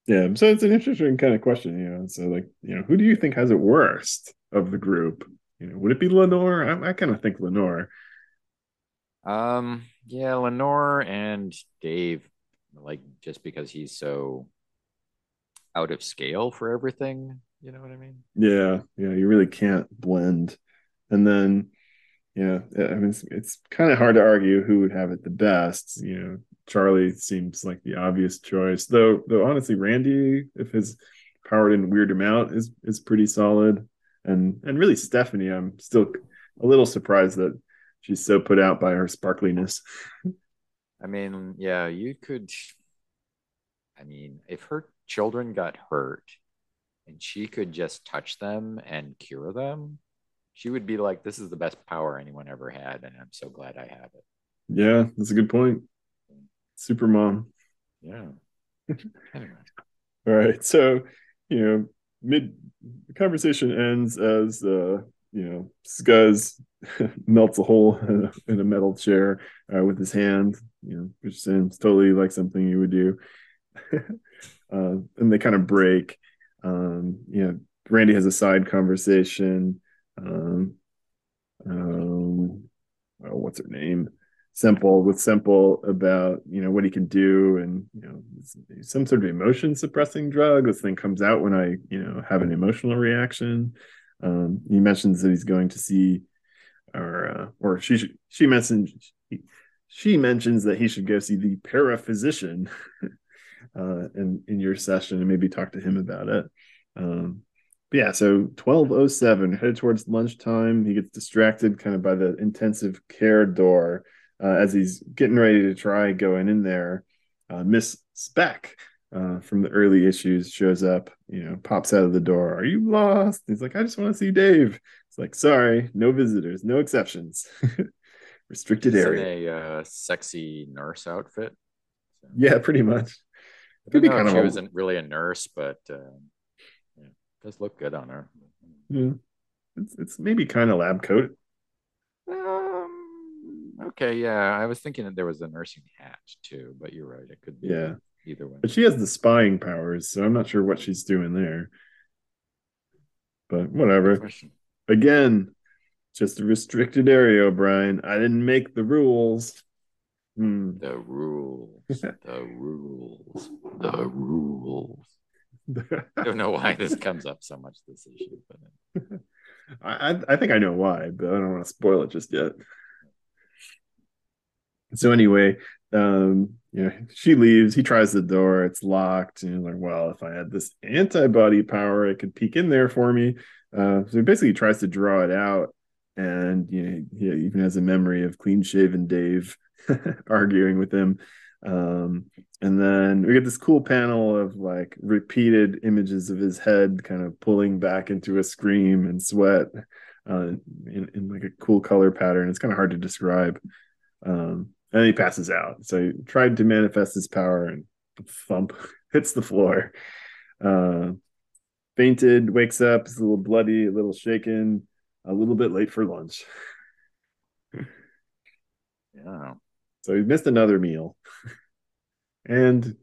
yeah. So it's an interesting kind of question, you know. So like, you know, who do you think has it worst of the group? You know, would it be Lenore? I, I kind of think Lenore. Um, yeah, Lenore and Dave, like just because he's so out of scale for everything, you know what I mean? Yeah, yeah, you really can't blend. And then, yeah, I mean, it's, it's kind of hard to argue who would have it the best. You know, Charlie seems like the obvious choice, though. Though honestly, Randy, if his power didn't weird him out, is is pretty solid. And and really, Stephanie, I'm still a little surprised that she's so put out by her sparkliness. I mean, yeah, you could. I mean, if her children got hurt and she could just touch them and cure them, she would be like, "This is the best power anyone ever had, and I'm so glad I have it." Yeah, that's a good point. Super mom. Yeah. anyway. All right. So, you know, mid conversation ends as uh you know, Scuzz melts a hole in a, metal chair uh, with his hand, you know, which seems totally like something you would do. uh, and they kind of break. Um, you know, Randy has a side conversation. Um, um, oh, what's her name? Semple with Semple about you know what he can do and you know some sort of emotion suppressing drug. This thing comes out when I you know have an emotional reaction. Um, he mentions that he's going to see, or uh, or she she mentions she mentions that he should go see the paraphysician uh, in in your session and maybe talk to him about it. Um, but yeah, so twelve oh seven headed towards lunchtime. He gets distracted kind of by the intensive care door uh, as he's getting ready to try going in there. Uh, Miss Speck uh, from the early issues shows up, you know, pops out of the door. Are you lost? He's like, I just want to see Dave. It's like, sorry, no visitors, no exceptions. Restricted area. a uh, sexy nurse outfit. So. Yeah, pretty much. Don't know kind if she wasn't really a nurse, but uh, yeah, does look good on her. Yeah. It's, it's maybe kind of lab coat. Um, okay, yeah. I was thinking that there was a nursing hat too, but you're right. It could be. Yeah either way. But she has the spying powers, so I'm not sure what she's doing there. But whatever. Again, just a restricted area, O'Brien. I didn't make the rules. Hmm. The rules. the rules. The rules. I don't know why this comes up so much this issue, but I I think I know why, but I don't want to spoil it just yet. So anyway, um, you know, she leaves. He tries the door. It's locked. And like, well, if I had this antibody power, it could peek in there for me. Uh, so he basically tries to draw it out, and you know, he even has a memory of clean shaven Dave arguing with him. Um, and then we get this cool panel of like repeated images of his head kind of pulling back into a scream and sweat uh, in, in like a cool color pattern. It's kind of hard to describe. Um, and he passes out. So he tried to manifest his power and thump hits the floor. Uh, fainted, wakes up, is a little bloody, a little shaken, a little bit late for lunch. yeah. So he missed another meal. and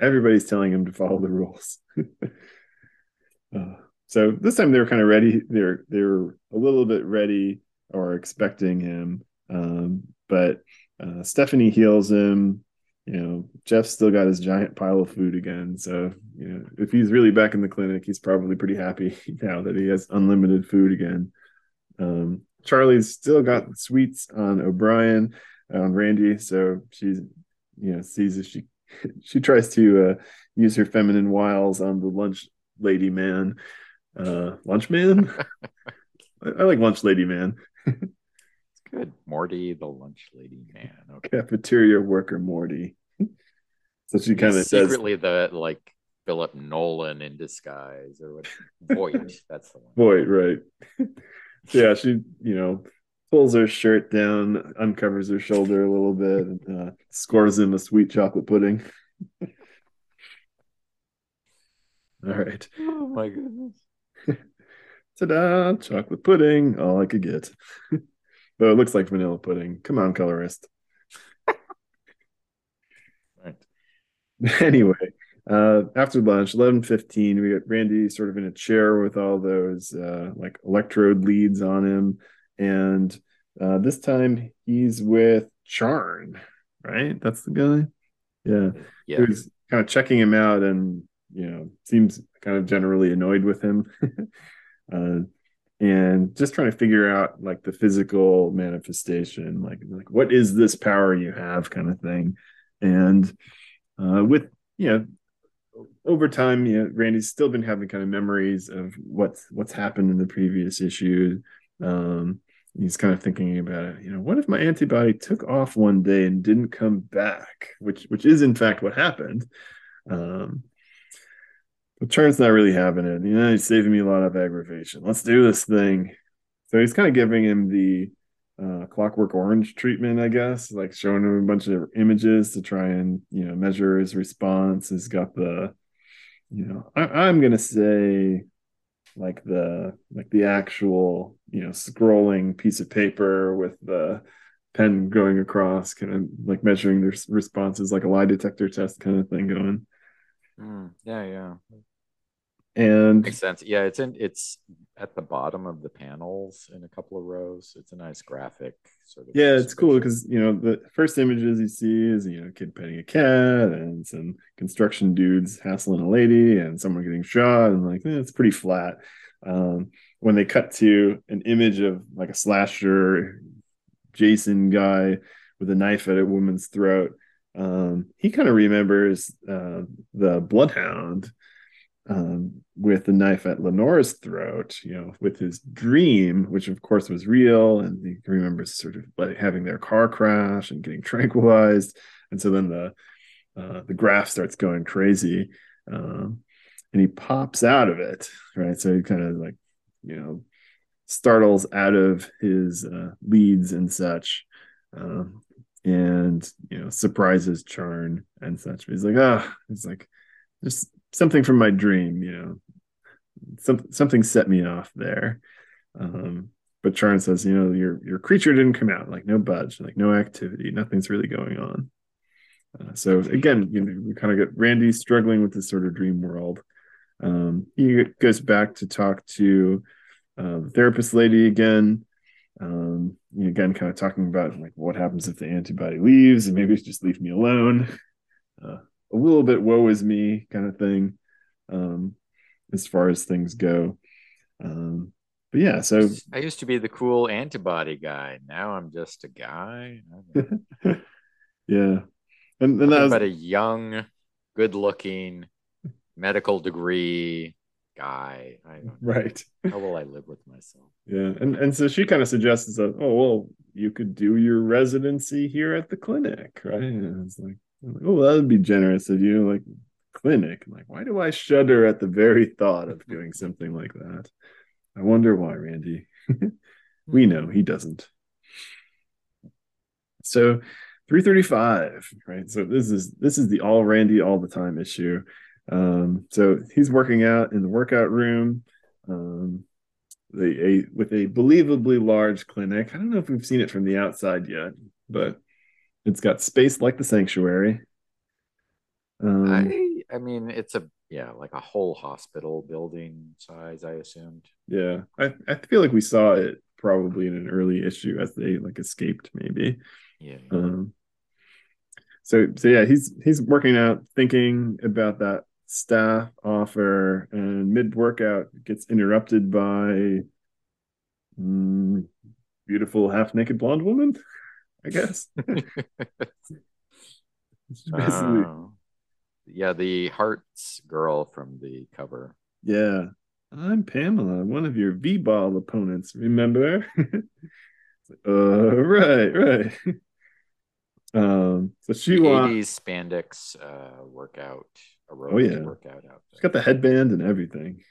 everybody's telling him to follow the rules. uh, so this time they were kind of ready. They're they're a little bit ready or expecting him. Um, but uh, Stephanie heals him. You know, Jeff's still got his giant pile of food again. So, you know, if he's really back in the clinic, he's probably pretty happy now that he has unlimited food again. Um, Charlie's still got sweets on O'Brien on Randy, so she's you know sees if she she tries to uh, use her feminine wiles on the lunch lady man, uh, lunch man. I, I, like lunch lady man. Good, Morty, the lunch lady man. Okay. Cafeteria worker Morty. so she kind of secretly the like Philip Nolan in disguise or what? Voight. that's the one. Voight, right? yeah, she you know pulls her shirt down, uncovers her shoulder a little bit, and uh, scores him a sweet chocolate pudding. All right. Oh my goodness. Ta-da! Chocolate pudding, all I could get. Though it looks like vanilla pudding. Come on, colorist. right. Anyway, uh, after lunch, eleven fifteen, we got Randy sort of in a chair with all those uh, like electrode leads on him, and uh, this time he's with Charn, right? That's the guy. Yeah, yeah. He was kind of checking him out, and you know, seems kind of generally annoyed with him, uh, and just trying to figure out like the physical manifestation, like like what is this power you have, kind of thing, and uh, with you know over time, you know, Randy's still been having kind of memories of what's what's happened in the previous issue. Um, he's kind of thinking about it. You know, what if my antibody took off one day and didn't come back? Which which is in fact what happened. Um, Charn's not really having it. You know, he's saving me a lot of aggravation. Let's do this thing. So he's kind of giving him the uh, Clockwork Orange treatment, I guess, like showing him a bunch of images to try and you know measure his response. He's got the, you know, I, I'm gonna say like the like the actual you know scrolling piece of paper with the pen going across, kind of like measuring their responses, like a lie detector test kind of thing going. Mm, yeah, yeah and makes sense. Yeah it's in it's at the bottom of the panels in a couple of rows. It's a nice graphic sort of yeah it's cool because you know the first images you see is you know a kid petting a cat and some construction dudes hassling a lady and someone getting shot and like eh, it's pretty flat. Um, when they cut to an image of like a slasher jason guy with a knife at a woman's throat um, he kind of remembers uh, the bloodhound um, with the knife at Lenore's throat, you know, with his dream, which of course was real, and he remembers sort of like having their car crash and getting tranquilized, and so then the uh, the graph starts going crazy, um, and he pops out of it, right? So he kind of like, you know, startles out of his uh, leads and such, um, and you know, surprises Charn and such. But He's like, ah, oh. he's like, just something from my dream, you know, some, something set me off there. Um, but Charn says, you know, your your creature didn't come out, like no budge, like no activity, nothing's really going on. Uh, so again, you know, we kind of get Randy struggling with this sort of dream world. Um, he goes back to talk to uh, the therapist lady again. Um, again, kind of talking about like what happens if the antibody leaves, and maybe just leave me alone. Uh, a little bit woe is me kind of thing um, as far as things go. Um, but yeah, so I used to be the cool antibody guy. Now I'm just a guy. yeah, and, and that was... but a young, good-looking, medical degree guy. I right. How will I live with myself? Yeah, and and so she kind of suggests that oh well, you could do your residency here at the clinic, right? And it's like like, oh, that would be generous of you. Like clinic. I'm like, why do I shudder at the very thought of doing something like that? I wonder why, Randy. we know he doesn't. So 335, right? So this is this is the all Randy all the time issue. Um, so he's working out in the workout room. Um, the, a with a believably large clinic. I don't know if we've seen it from the outside yet, but it's got space like the sanctuary. Um, I I mean, it's a yeah, like a whole hospital building size. I assumed. Yeah, I I feel like we saw it probably in an early issue as they like escaped, maybe. Yeah. Um. So so yeah, he's he's working out, thinking about that staff offer, and mid workout gets interrupted by. Um, beautiful half naked blonde woman, I guess. basically, uh, yeah, the Hearts girl from the cover. Yeah, I'm Pamela, one of your V-ball opponents. Remember? uh, right, right. Um, so she 80s spandex uh, workout, oh, yeah. workout out. She's got the headband and everything.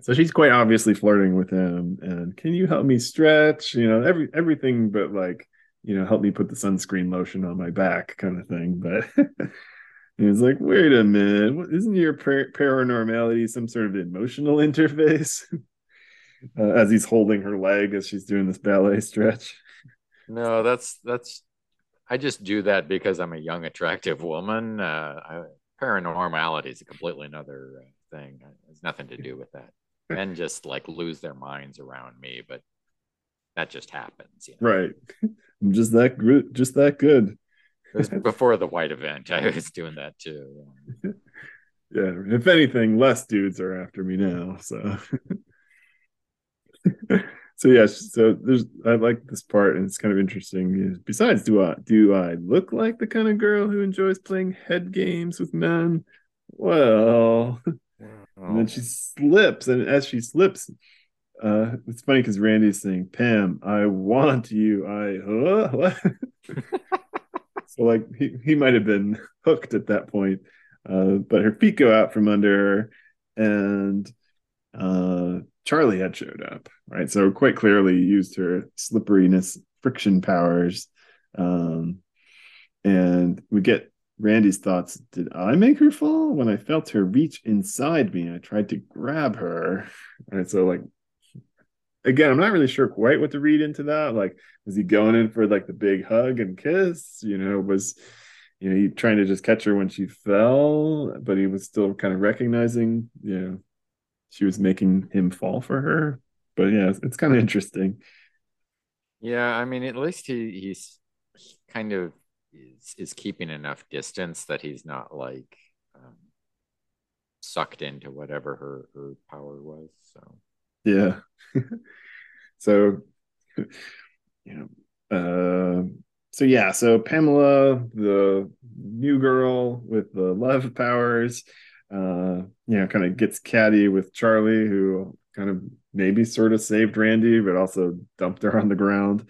So she's quite obviously flirting with him. And can you help me stretch? You know, every everything but like, you know, help me put the sunscreen lotion on my back kind of thing. But he's like, wait a minute, isn't your par- paranormality some sort of emotional interface? uh, as he's holding her leg as she's doing this ballet stretch. No, that's that's. I just do that because I'm a young, attractive woman. Uh, I, paranormality is a completely another uh, thing. It has nothing to do with that. Men just like lose their minds around me, but that just happens. You know? Right. I'm just that good. Just that good. before the white event. I was doing that too. yeah. If anything, less dudes are after me now. So so yes, so there's I like this part and it's kind of interesting. Besides, do I do I look like the kind of girl who enjoys playing head games with men? Well, and then she slips, and as she slips, uh, it's funny because Randy's saying, "Pam, I want you." I uh, so like he he might have been hooked at that point, uh, but her feet go out from under her, and uh, Charlie had showed up, right? So quite clearly used her slipperiness, friction powers, um, and we get Randy's thoughts. Did I make her fall? When I felt her reach inside me, I tried to grab her. And So like again, I'm not really sure quite what to read into that. Like, was he going in for like the big hug and kiss? You know, was you know, he trying to just catch her when she fell, but he was still kind of recognizing, you know, she was making him fall for her. But yeah, it's, it's kind of interesting. Yeah, I mean, at least he he's kind of is is keeping enough distance that he's not like um, sucked into whatever her her power was. So yeah, so you know, uh, so yeah, so Pamela, the new girl with the love powers, uh, you know, kind of gets catty with Charlie, who kind of maybe sort of saved Randy, but also dumped her on the ground,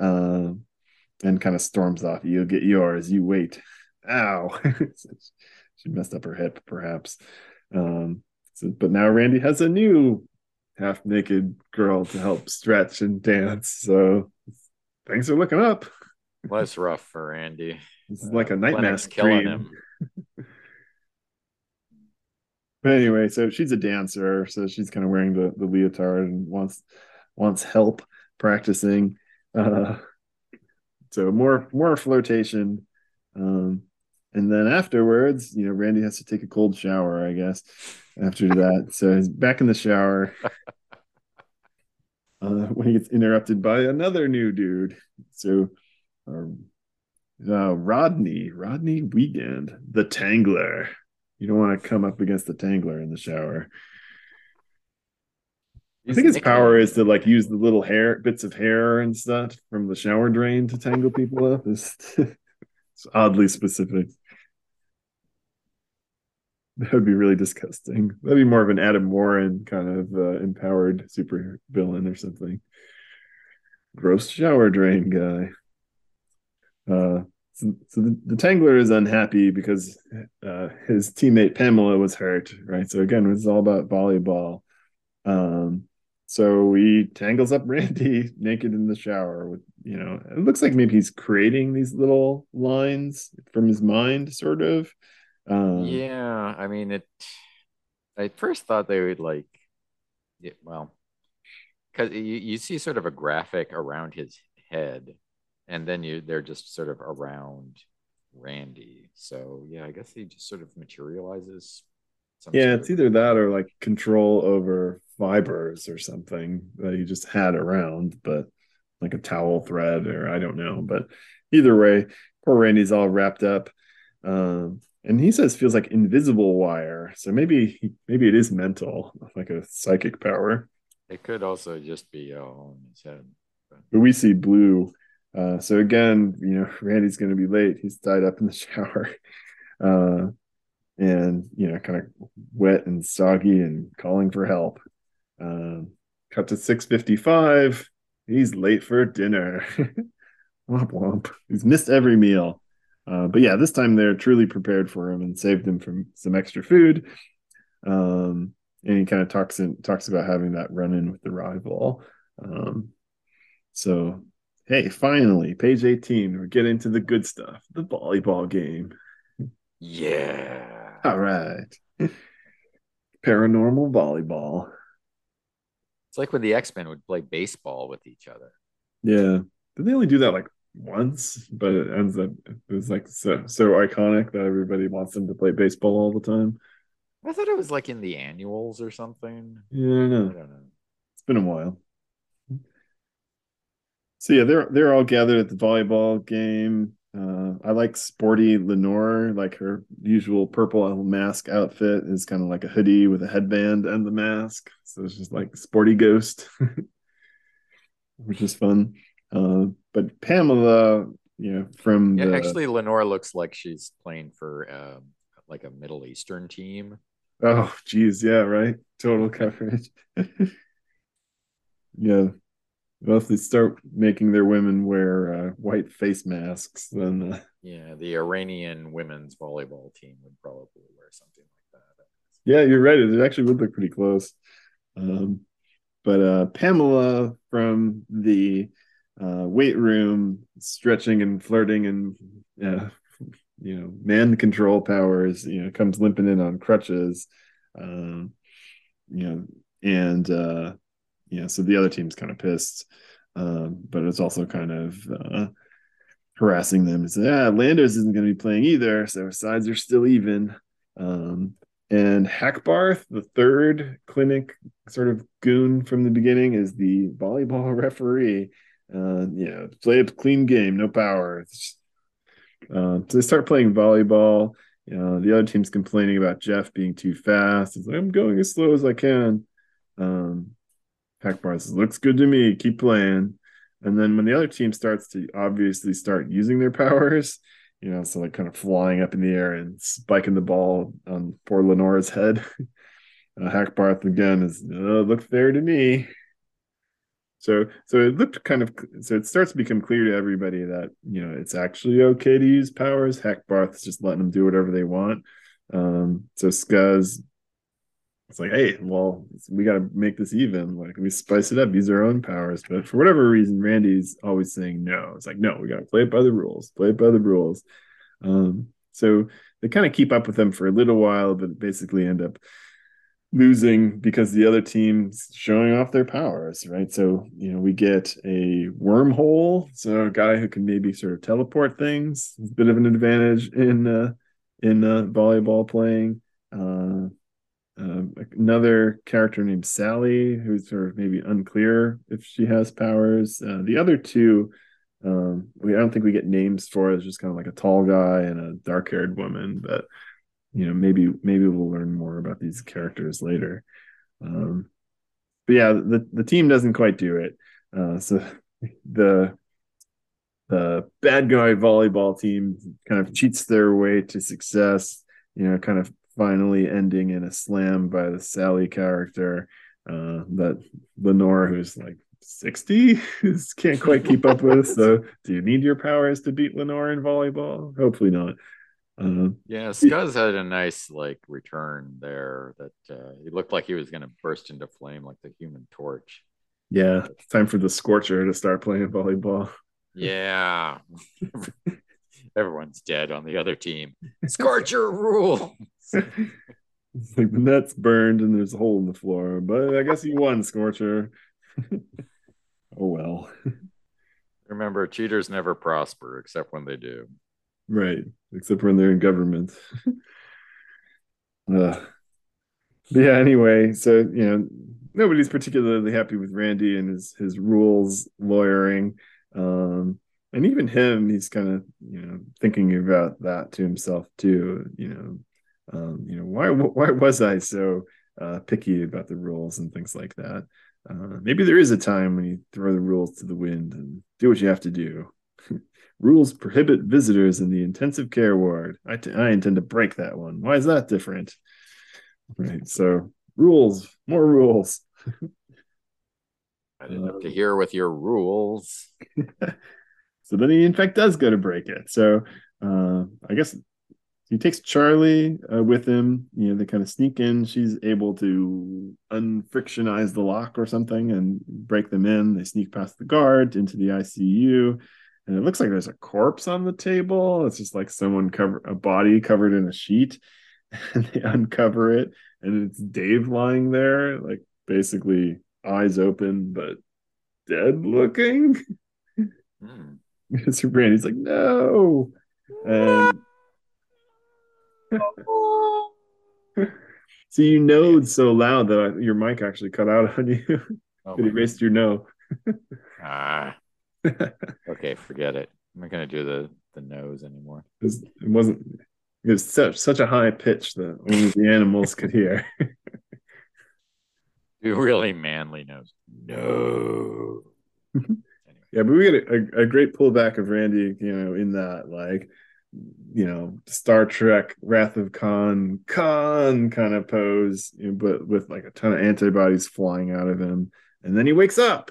uh, and kind of storms off. You'll get yours. You wait. Ow! she messed up her hip, perhaps. Um, so, but now Randy has a new half naked girl to help stretch and dance. So things are looking up. Less rough for Randy. It's uh, like a nightmare killing him. But anyway, so she's a dancer, so she's kind of wearing the, the leotard and wants wants help practicing. Uh, so more more flirtation. Um, and then afterwards, you know, Randy has to take a cold shower, I guess, after that. So he's back in the shower. Uh, when he gets interrupted by another new dude. So uh, uh, Rodney, Rodney Wiegand, the Tangler. You don't want to come up against the tangler in the shower. I think his power is to like use the little hair bits of hair and stuff from the shower drain to tangle people up. It's, it's oddly specific. That would be really disgusting. That'd be more of an Adam Warren kind of uh, empowered super villain or something. Gross shower drain guy. Uh, so, so the, the, Tangler is unhappy because uh, his teammate Pamela was hurt, right? So again, it's all about volleyball. Um, so he tangles up Randy naked in the shower with, you know, it looks like maybe he's creating these little lines from his mind, sort of. Um, yeah, I mean, it. I first thought they would like, it, well, because you, you see sort of a graphic around his head and then you they're just sort of around Randy. So yeah, I guess he just sort of materializes. yeah, it's either that or like control over fibers or something that he just had around, but like a towel thread or I don't know. But either way, poor Randy's all wrapped up. Um, and he says feels like invisible wire. So maybe maybe it is mental, like a psychic power. It could also just be all in his head. But we see blue. Uh, so again, you know, Randy's going to be late. He's tied up in the shower, uh, and you know, kind of wet and soggy and calling for help. Um, cut to six fifty-five. He's late for dinner. womp womp. He's missed every meal. Uh, but yeah, this time they're truly prepared for him and saved him from some extra food. Um, and he kind of talks in, talks about having that run in with the rival. Um, so hey, finally, page 18, we're getting to the good stuff, the volleyball game. Yeah. All right. Paranormal volleyball. It's like when the X Men would play baseball with each other. Yeah. Did they only do that like once? But it ends up it was like so so iconic that everybody wants them to play baseball all the time. I thought it was like in the annuals or something. Yeah, I know. I don't know. It's been a while. So yeah, they're they're all gathered at the volleyball game. Uh, I like sporty Lenore, like her usual purple mask outfit is kind of like a hoodie with a headband and the mask. So it's just like sporty ghost, which is fun. Uh, but Pamela, you know, from Yeah, the, actually, Lenore looks like she's playing for um, like a Middle Eastern team. oh geez, yeah, right, total coverage. yeah, well, if they start making their women wear uh, white face masks, then uh, Yeah, the Iranian women's volleyball team would probably wear something like that. Yeah, you're right. It actually would look pretty close. Um, but uh, Pamela from the uh, weight room, stretching and flirting and uh, you know man control powers, you know, comes limping in on crutches. Um, you know, and uh, you know, so the other team's kind of pissed, um, but it's also kind of uh, harassing them. It's yeah, Landers isn't going to be playing either, so sides are still even. Um, and Hackbarth, the third clinic sort of goon from the beginning, is the volleyball referee. Uh, yeah, play a clean game, no power. Uh, so they start playing volleyball. You know, the other team's complaining about Jeff being too fast. It's like, I'm going as slow as I can. Um, Hackbarth says, looks good to me. Keep playing. And then when the other team starts to obviously start using their powers, you know, so like kind of flying up in the air and spiking the ball on poor Lenora's head. Uh, Hackbarth again is uh, looked fair to me. So so it looked kind of so it starts to become clear to everybody that you know it's actually okay to use powers. Hackbarth's just letting them do whatever they want. Um, so Scuzz, it's like, hey, well, we got to make this even. Like we spice it up, use our own powers. But for whatever reason, Randy's always saying no. It's like, no, we got to play it by the rules. Play it by the rules. Um, so they kind of keep up with them for a little while, but basically end up losing because the other team's showing off their powers, right? So, you know, we get a wormhole, so a guy who can maybe sort of teleport things, it's a bit of an advantage in uh in uh volleyball playing. Uh, uh another character named Sally, who's sort of maybe unclear if she has powers. Uh, the other two, um, we I don't think we get names for. It's just kind of like a tall guy and a dark-haired woman, but you know maybe maybe we'll learn more about these characters later um but yeah the the team doesn't quite do it uh so the the bad guy volleyball team kind of cheats their way to success you know kind of finally ending in a slam by the sally character uh that lenore who's like 60 can't quite keep up with so do you need your powers to beat lenore in volleyball hopefully not uh, Yeah, Skuzz had a nice like return there that uh, he looked like he was going to burst into flame like the Human Torch. Yeah, it's time for the Scorcher to start playing volleyball. Yeah, everyone's dead on the other team. Scorcher rule. It's like the net's burned and there's a hole in the floor, but I guess you won, Scorcher. oh well. Remember, cheaters never prosper except when they do. Right, except when they're in government. uh, yeah, anyway, so you know, nobody's particularly happy with Randy and his his rules lawyering. Um, and even him, he's kind of you know thinking about that to himself too. You know, um, you know why why was I so uh, picky about the rules and things like that? Uh, maybe there is a time when you throw the rules to the wind and do what you have to do. rules prohibit visitors in the intensive care ward. I, t- I intend to break that one. Why is that different? Right. So rules, more rules. I didn't have to hear with your rules. so then he in fact does go to break it. So uh, I guess he takes Charlie uh, with him. You know, they kind of sneak in. She's able to unfrictionize the lock or something and break them in. They sneak past the guard into the ICU, and it looks like there's a corpse on the table. It's just like someone cover a body covered in a sheet, and they uncover it, and it's Dave lying there, like basically eyes open but dead looking. Mm. Mr. Brandy's like, no. And so you know so loud that I, your mic actually cut out on you. Oh, it erased your no. ah. okay, forget it. I'm not gonna do the the nose anymore. It, was, it wasn't. It was such such a high pitch that only the animals could hear. really manly nose. No. anyway. Yeah, but we get a, a, great pullback of Randy, you know, in that like, you know, Star Trek Wrath of Khan, Khan kind of pose, but with like a ton of antibodies flying out of him. And then he wakes up.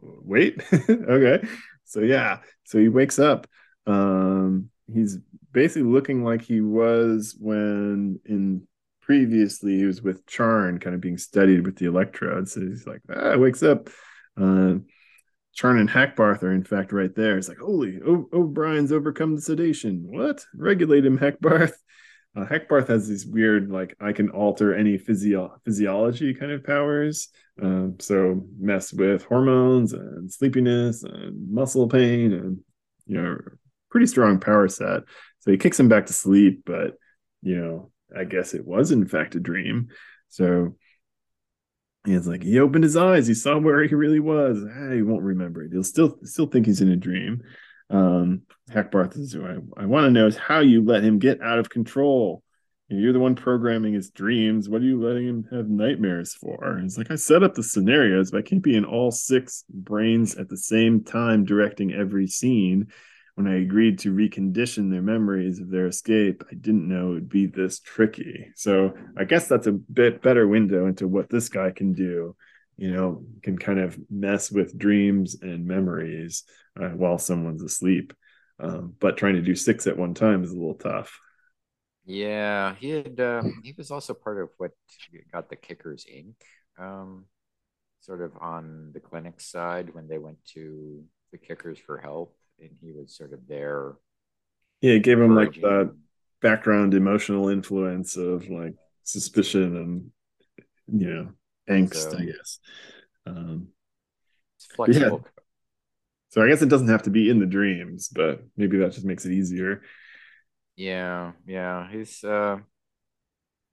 Wait, okay. So yeah, so he wakes up. Um, he's basically looking like he was when in previously he was with Charn, kind of being studied with the electrodes. So he's like, ah, wakes up. Uh, And Hackbarth are in fact right there. It's like, holy, o- O'Brien's overcome the sedation. What? Regulate him, Hackbarth. Uh, Hackbarth has these weird, like, I can alter any physio- physiology kind of powers. Um, so mess with hormones and sleepiness and muscle pain and, you know, pretty strong power set. So he kicks him back to sleep, but, you know, I guess it was in fact a dream. So he's like he opened his eyes, he saw where he really was. Ah, he won't remember it. He'll still still think he's in a dream. Um, Hackbarth is I, I want to know is how you let him get out of control. You're the one programming his dreams. What are you letting him have nightmares for? It's like I set up the scenarios, but I can't be in all six brains at the same time directing every scene when I agreed to recondition their memories of their escape, I didn't know it would be this tricky. So I guess that's a bit better window into what this guy can do. You know, can kind of mess with dreams and memories uh, while someone's asleep. Um, but trying to do six at one time is a little tough. Yeah, he had. Um, he was also part of what got the Kickers Inc. Um, sort of on the clinic side when they went to the Kickers for help and he was sort of there. Yeah, it gave him like that background emotional influence of like suspicion and you know angst, so, I guess. Um, it's flexible. Yeah. So I guess it doesn't have to be in the dreams, but maybe that just makes it easier. Yeah, yeah. He's uh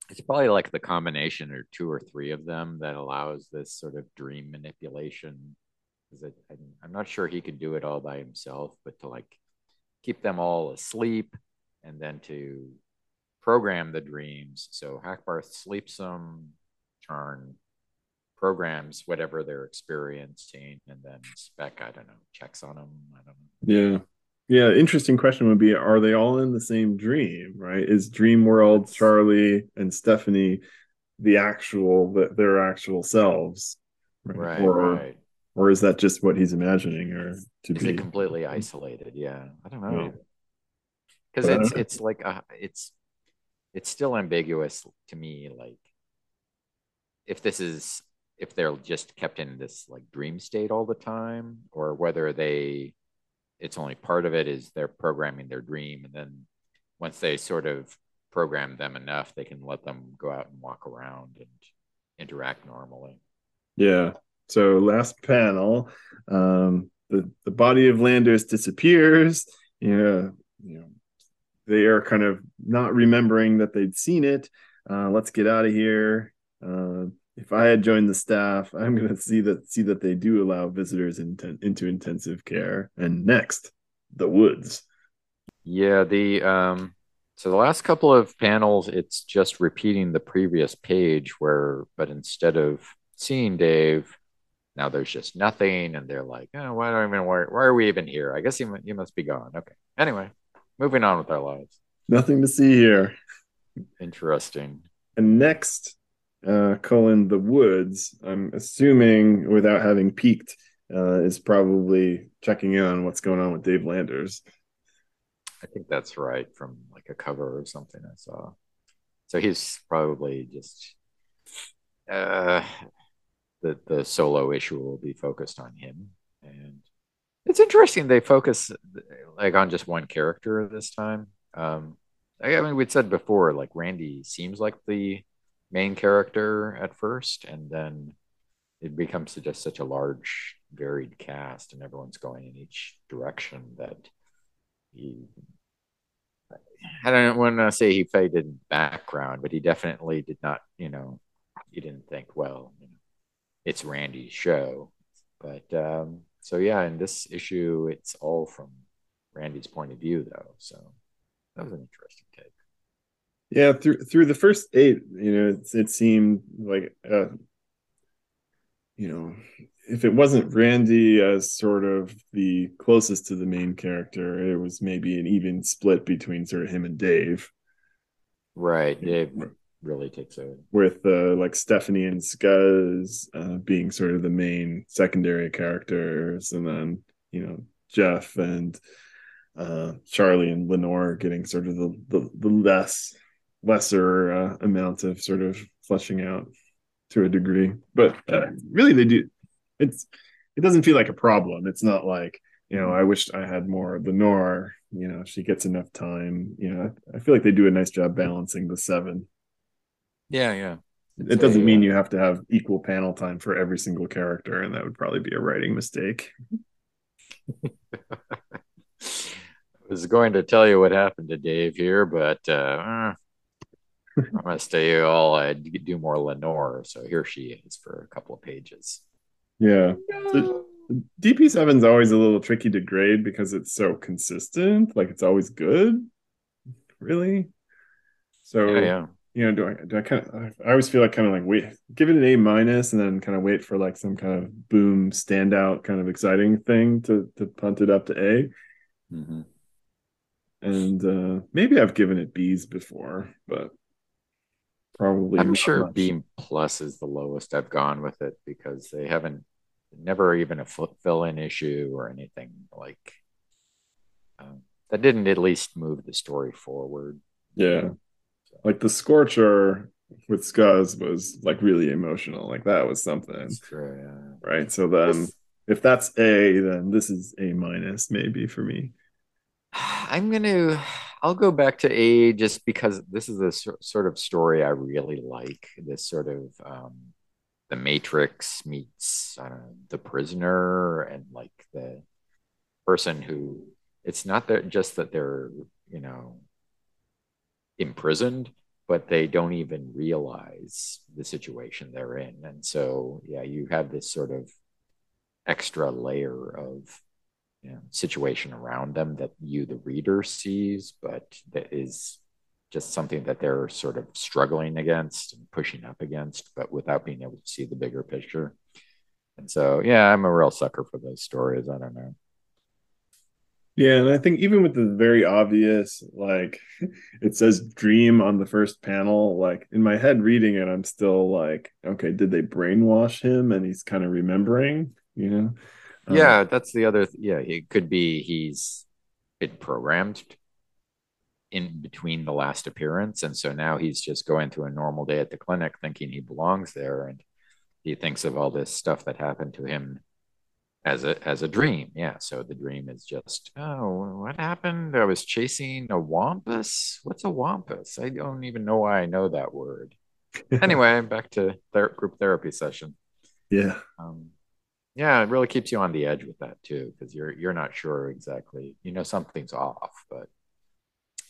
it's probably like the combination or two or three of them that allows this sort of dream manipulation because I'm not sure he could do it all by himself, but to like keep them all asleep and then to program the dreams. So Hackbarth sleeps them, Charn programs whatever they're experiencing, and then Speck, I don't know, checks on them. I don't know. Yeah. Yeah, interesting question would be are they all in the same dream, right? Is Dream World, Charlie, and Stephanie the actual their actual selves? Right, right. Or, right or is that just what he's imagining or to is be... completely isolated? Yeah i don't know. Because yeah. it's it's like a, it's it's still ambiguous to me like if this is if they're just kept in this like dream state all the time or whether they it's only part of it is they're programming their dream and then once they sort of program them enough they can let them go out and walk around and interact normally. Yeah so last panel, um, the the body of Landers disappears. You know, you know, they are kind of not remembering that they'd seen it. Uh, let's get out of here. Uh, if I had joined the staff, I'm going to see that see that they do allow visitors in, into intensive care. And next, the woods. Yeah, the um, so the last couple of panels, it's just repeating the previous page where, but instead of seeing Dave. Now there's just nothing, and they're like, oh, why don't even why, why are we even here? I guess you you must be gone. Okay. Anyway, moving on with our lives. Nothing to see here. Interesting. And next, uh, Cullen the Woods. I'm assuming, without having peeked, uh, is probably checking in on what's going on with Dave Landers. I think that's right from like a cover or something I saw. So he's probably just uh, the the solo issue will be focused on him, and it's interesting they focus like on just one character this time. Um, I mean, we'd said before, like Randy seems like the main character at first, and then it becomes just such a large, varied cast, and everyone's going in each direction that he. I don't want to say he faded in background, but he definitely did not. You know, he didn't think, well, it's Randy's show, but um, so yeah, in this issue, it's all from Randy's point of view, though. So that was an interesting take. Yeah, through through the first eight, you know, it, it seemed like, uh, you know, if it wasn't Randy as sort of the closest to the main character, it was maybe an even split between sort of him and Dave. Right, Dave really takes over with uh, like Stephanie and Scuzz uh, being sort of the main secondary characters, and then you know Jeff and uh, Charlie and Lenore getting sort of the the, the less lesser uh, amount of sort of fleshing out to a degree. But uh, really, they do. It's it doesn't feel like a problem. It's not like you know I wished I had more Lenore. You know, she gets enough time. You know, I feel like they do a nice job balancing the seven. Yeah, yeah. It doesn't mean you have to have equal panel time for every single character, and that would probably be a writing mistake. I was going to tell you what happened to Dave here, but uh, I'm going to stay all I do more Lenore. So here she is for a couple of pages. Yeah. No. DP7 is always a little tricky to grade because it's so consistent. Like it's always good, really. So, yeah, yeah. You know, do I, do I kind of, I always feel like kind of like wait, give it an A minus and then kind of wait for like some kind of boom, standout, kind of exciting thing to, to punt it up to A. Mm-hmm and uh, maybe I've given it B's before, but probably I'm sure much. B plus is the lowest I've gone with it because they haven't never even a fill in issue or anything like um, that didn't at least move the story forward. Yeah, so. Like the Scorcher with Scuzz was like really emotional. Like that was something. True, yeah. Right. So then, if that's A, then this is A minus maybe for me. I'm gonna. I'll go back to A just because this is a sort of story I really like. This sort of um, the Matrix meets uh, the prisoner, and like the person who it's not that just that they're you know imprisoned, but they don't even realize the situation they're in, and so yeah, you have this sort of extra layer of you know, situation around them that you, the reader, sees, but that is just something that they're sort of struggling against and pushing up against, but without being able to see the bigger picture. And so, yeah, I'm a real sucker for those stories. I don't know. Yeah, and I think even with the very obvious, like it says dream on the first panel, like in my head reading it, I'm still like, okay, did they brainwash him and he's kind of remembering, you know? Um, yeah, that's the other. Th- yeah, it could be he's been programmed in between the last appearance, and so now he's just going through a normal day at the clinic, thinking he belongs there, and he thinks of all this stuff that happened to him as a as a dream. Yeah, so the dream is just oh, what happened? I was chasing a wampus. What's a wampus? I don't even know why I know that word. anyway, back to ther- group therapy session. Yeah. Um, yeah, it really keeps you on the edge with that too, because you're you're not sure exactly. You know something's off, but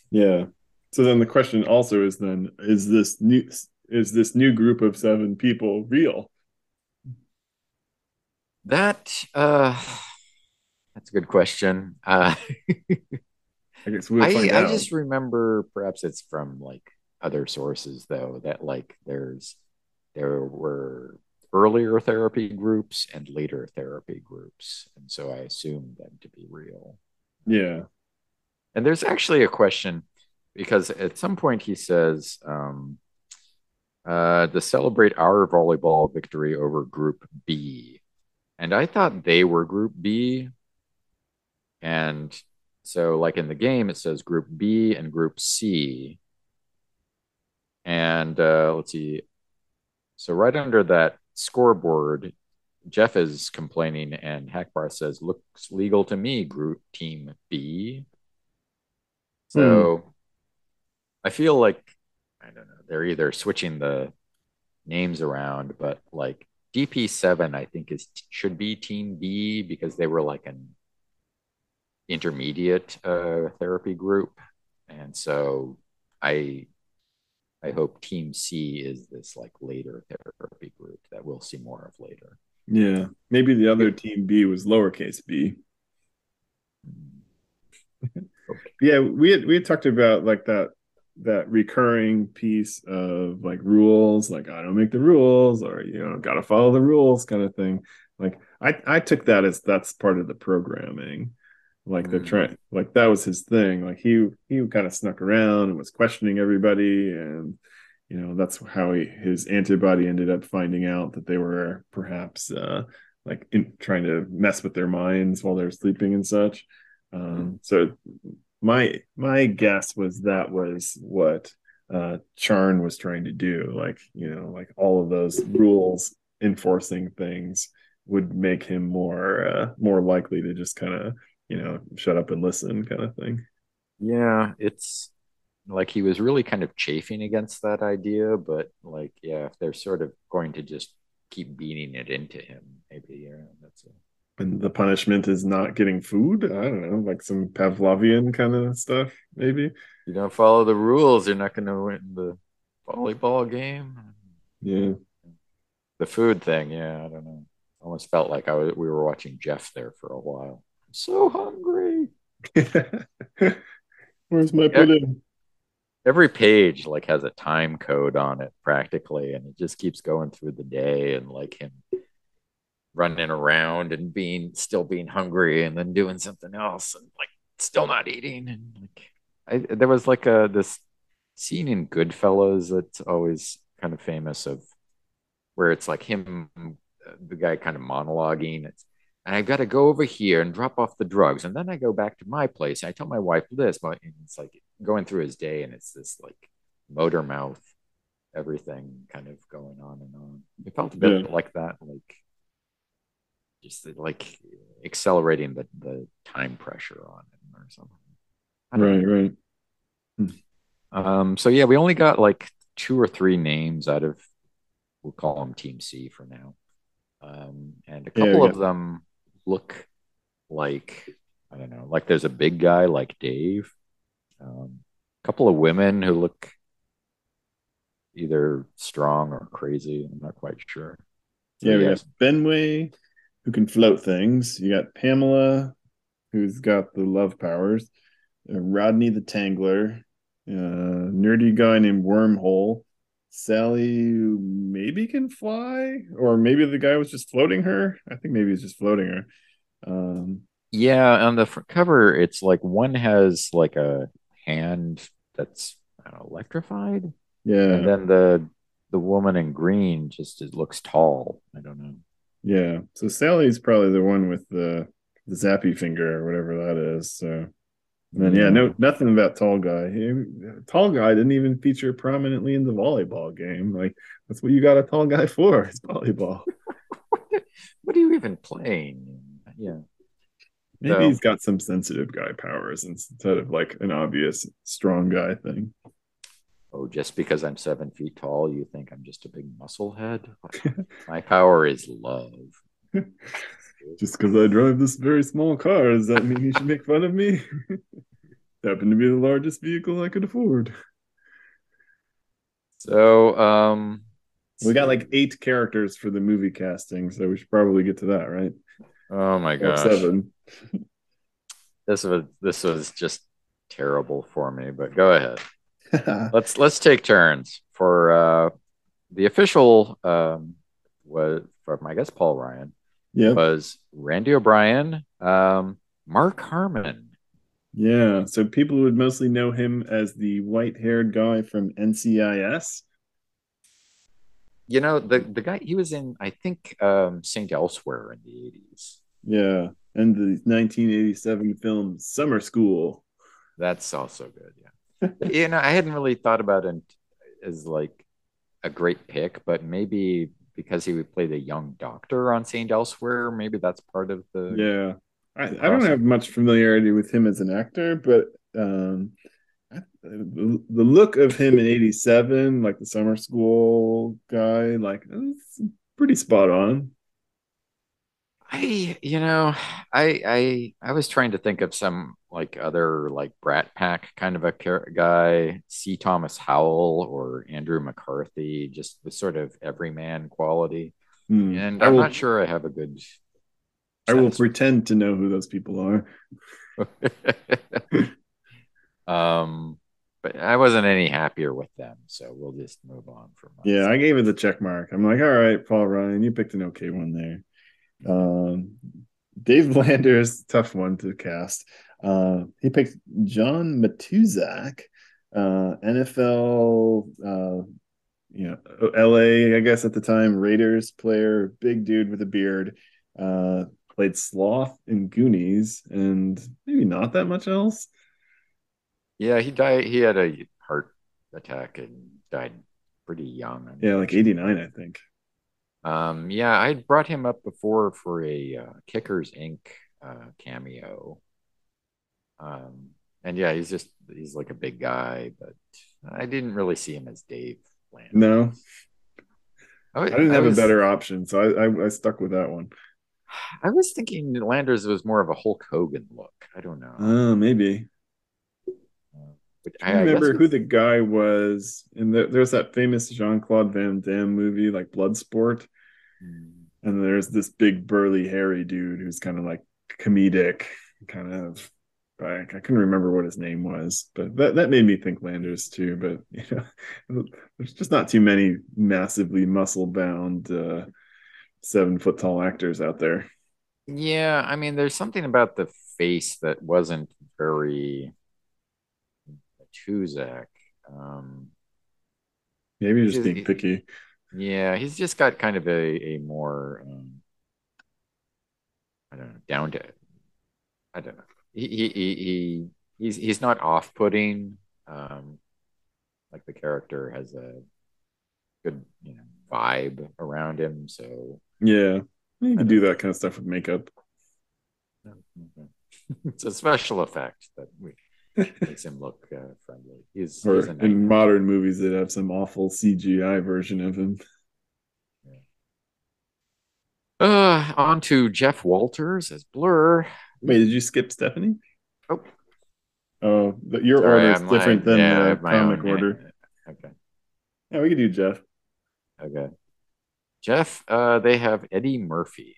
yeah. So then the question also is then is this new is this new group of seven people real? That uh that's a good question. Uh I guess we'll I, I just remember perhaps it's from like other sources though that like there's there were earlier therapy groups and later therapy groups. And so I assumed them to be real. Yeah. And there's actually a question because at some point he says, um, uh, to celebrate our volleyball victory over Group B. And I thought they were Group B. And so, like in the game, it says Group B and Group C. And uh, let's see. So, right under that scoreboard, Jeff is complaining, and Hackbar says, Looks legal to me, Group Team B. So, hmm. I feel like I don't know. They're either switching the names around, but like DP7, I think is should be Team B because they were like an intermediate uh, therapy group, and so I I hope Team C is this like later therapy group that we'll see more of later. Yeah, maybe the other Team B was lowercase b. okay. Yeah, we had we had talked about like that that recurring piece of like rules, like I don't make the rules, or you know, gotta follow the rules kind of thing. Like I I took that as that's part of the programming. Like mm-hmm. the trend, like that was his thing. Like he he kind of snuck around and was questioning everybody, and you know that's how he his antibody ended up finding out that they were perhaps uh like in, trying to mess with their minds while they're sleeping and such. Um, mm-hmm. So my my guess was that was what uh Charn was trying to do. Like, you know, like all of those rules enforcing things would make him more uh more likely to just kind of, you know, shut up and listen kind of thing. Yeah, it's like he was really kind of chafing against that idea, but like, yeah, if they're sort of going to just keep beating it into him, maybe yeah, that's it and the punishment is not getting food. I don't know, like some Pavlovian kind of stuff, maybe. You don't follow the rules, you're not going to win the volleyball game. Yeah. The food thing, yeah, I don't know. Almost felt like I was, we were watching Jeff there for a while. I'm so hungry. Where's my pudding? Every page like has a time code on it practically, and it just keeps going through the day and like him running around and being still being hungry and then doing something else and like still not eating and like I, there was like a this scene in Goodfellas that's always kind of famous of where it's like him the guy kind of monologuing. It's and I've got to go over here and drop off the drugs and then I go back to my place. And I tell my wife this but it's like going through his day and it's this like motor mouth everything kind of going on and on. It felt a bit yeah. like that like just like accelerating the, the time pressure on him or something. Right, know. right. Hmm. Um, so yeah, we only got like two or three names out of we'll call them Team C for now. Um, and a couple yeah, of them look like I don't know, like there's a big guy like Dave. Um, a couple of women who look either strong or crazy. I'm not quite sure. Yeah, we have Benway, who can float things. You got Pamela, who's got the love powers. Uh, Rodney the Tangler, uh, nerdy guy named Wormhole. Sally maybe can fly, or maybe the guy was just floating her. I think maybe he's just floating her. Um, yeah, on the front cover, it's like one has like a hand that's know, electrified. Yeah, and then the the woman in green just looks tall. I don't know. Yeah. So Sally's probably the one with the the zappy finger or whatever that is. So and then yeah, no nothing about tall guy. He, tall guy didn't even feature prominently in the volleyball game. Like that's what you got a tall guy for. It's volleyball. what are you even playing? Yeah. Maybe so, he's got some sensitive guy powers instead of like an obvious strong guy thing oh, just because I'm seven feet tall, you think I'm just a big muscle head? My power is love. just because I drive this very small car, does that mean you should make fun of me? Happened to be the largest vehicle I could afford. So, um, we got like eight characters for the movie casting, so we should probably get to that, right? Oh my god, seven. this was this was just terrible for me, but go ahead. let's let's take turns for uh, the official um, was from I guess Paul Ryan Yeah. was Randy O'Brien, um, Mark Harmon. Yeah. So people would mostly know him as the white haired guy from NCIS. You know the the guy he was in I think um, Saint Elsewhere in the eighties. Yeah. And the 1987 film Summer School. That's also good. Yeah. you know I hadn't really thought about it as like a great pick, but maybe because he would play the young doctor on Saint Elsewhere, maybe that's part of the Yeah. I, I don't have much familiarity with him as an actor, but um, I- the, the look of him in 87, like the summer school guy, like it's pretty spot on. I, you know, I I I was trying to think of some like other like Brat Pack kind of a guy, C. Thomas Howell or Andrew McCarthy, just the sort of everyman quality. Hmm. And I'm will, not sure I have a good. I will pretend to know who those people are. um, but I wasn't any happier with them, so we'll just move on from. Yeah, I gave it the check mark. I'm like, all right, Paul Ryan, you picked an okay one there. Um, Dave Landers, tough one to cast. Uh, he picked John Matuszak, uh, NFL, uh, you know, LA, I guess at the time, Raiders player, big dude with a beard. Uh, played Sloth in Goonies, and maybe not that much else. yeah, he died. He had a heart attack and died pretty young. Yeah, like 89, I think. Um, yeah, I brought him up before for a uh, Kickers Inc. Uh, cameo. Um, and yeah, he's just he's like a big guy, but I didn't really see him as Dave Landers. No, I, I didn't have was, a better option, so I, I, I stuck with that one. I was thinking Landers was more of a Hulk Hogan look. I don't know. Oh, maybe. But I I, I remember who the guy was. And the, there's that famous Jean Claude Van Damme movie, like Bloodsport. Hmm. And there's this big burly hairy dude who's kind of like comedic, kind of like I couldn't remember what his name was, but that, that made me think Landers too. But you know, there's just not too many massively muscle bound uh, seven foot tall actors out there. Yeah, I mean, there's something about the face that wasn't very Tuzak. Um, Maybe just just- being picky. yeah, he's just got kind of a, a more, um, I don't know, down to, I don't know. He, he, he, he he's, he's not off putting. Um, like the character has a good, you know, vibe around him. So, Yeah, you can do that kind of stuff with makeup. it's a special effect that we, makes him look uh, friendly. He's, or he's in modern movies that have some awful CGI version of him. Uh, on to Jeff Walters as Blur. Wait, did you skip Stephanie? Oh. Oh, your Sorry, order is different than yeah, the my comic own- order. Okay. Yeah, we could do Jeff. Okay. Jeff, uh, they have Eddie Murphy.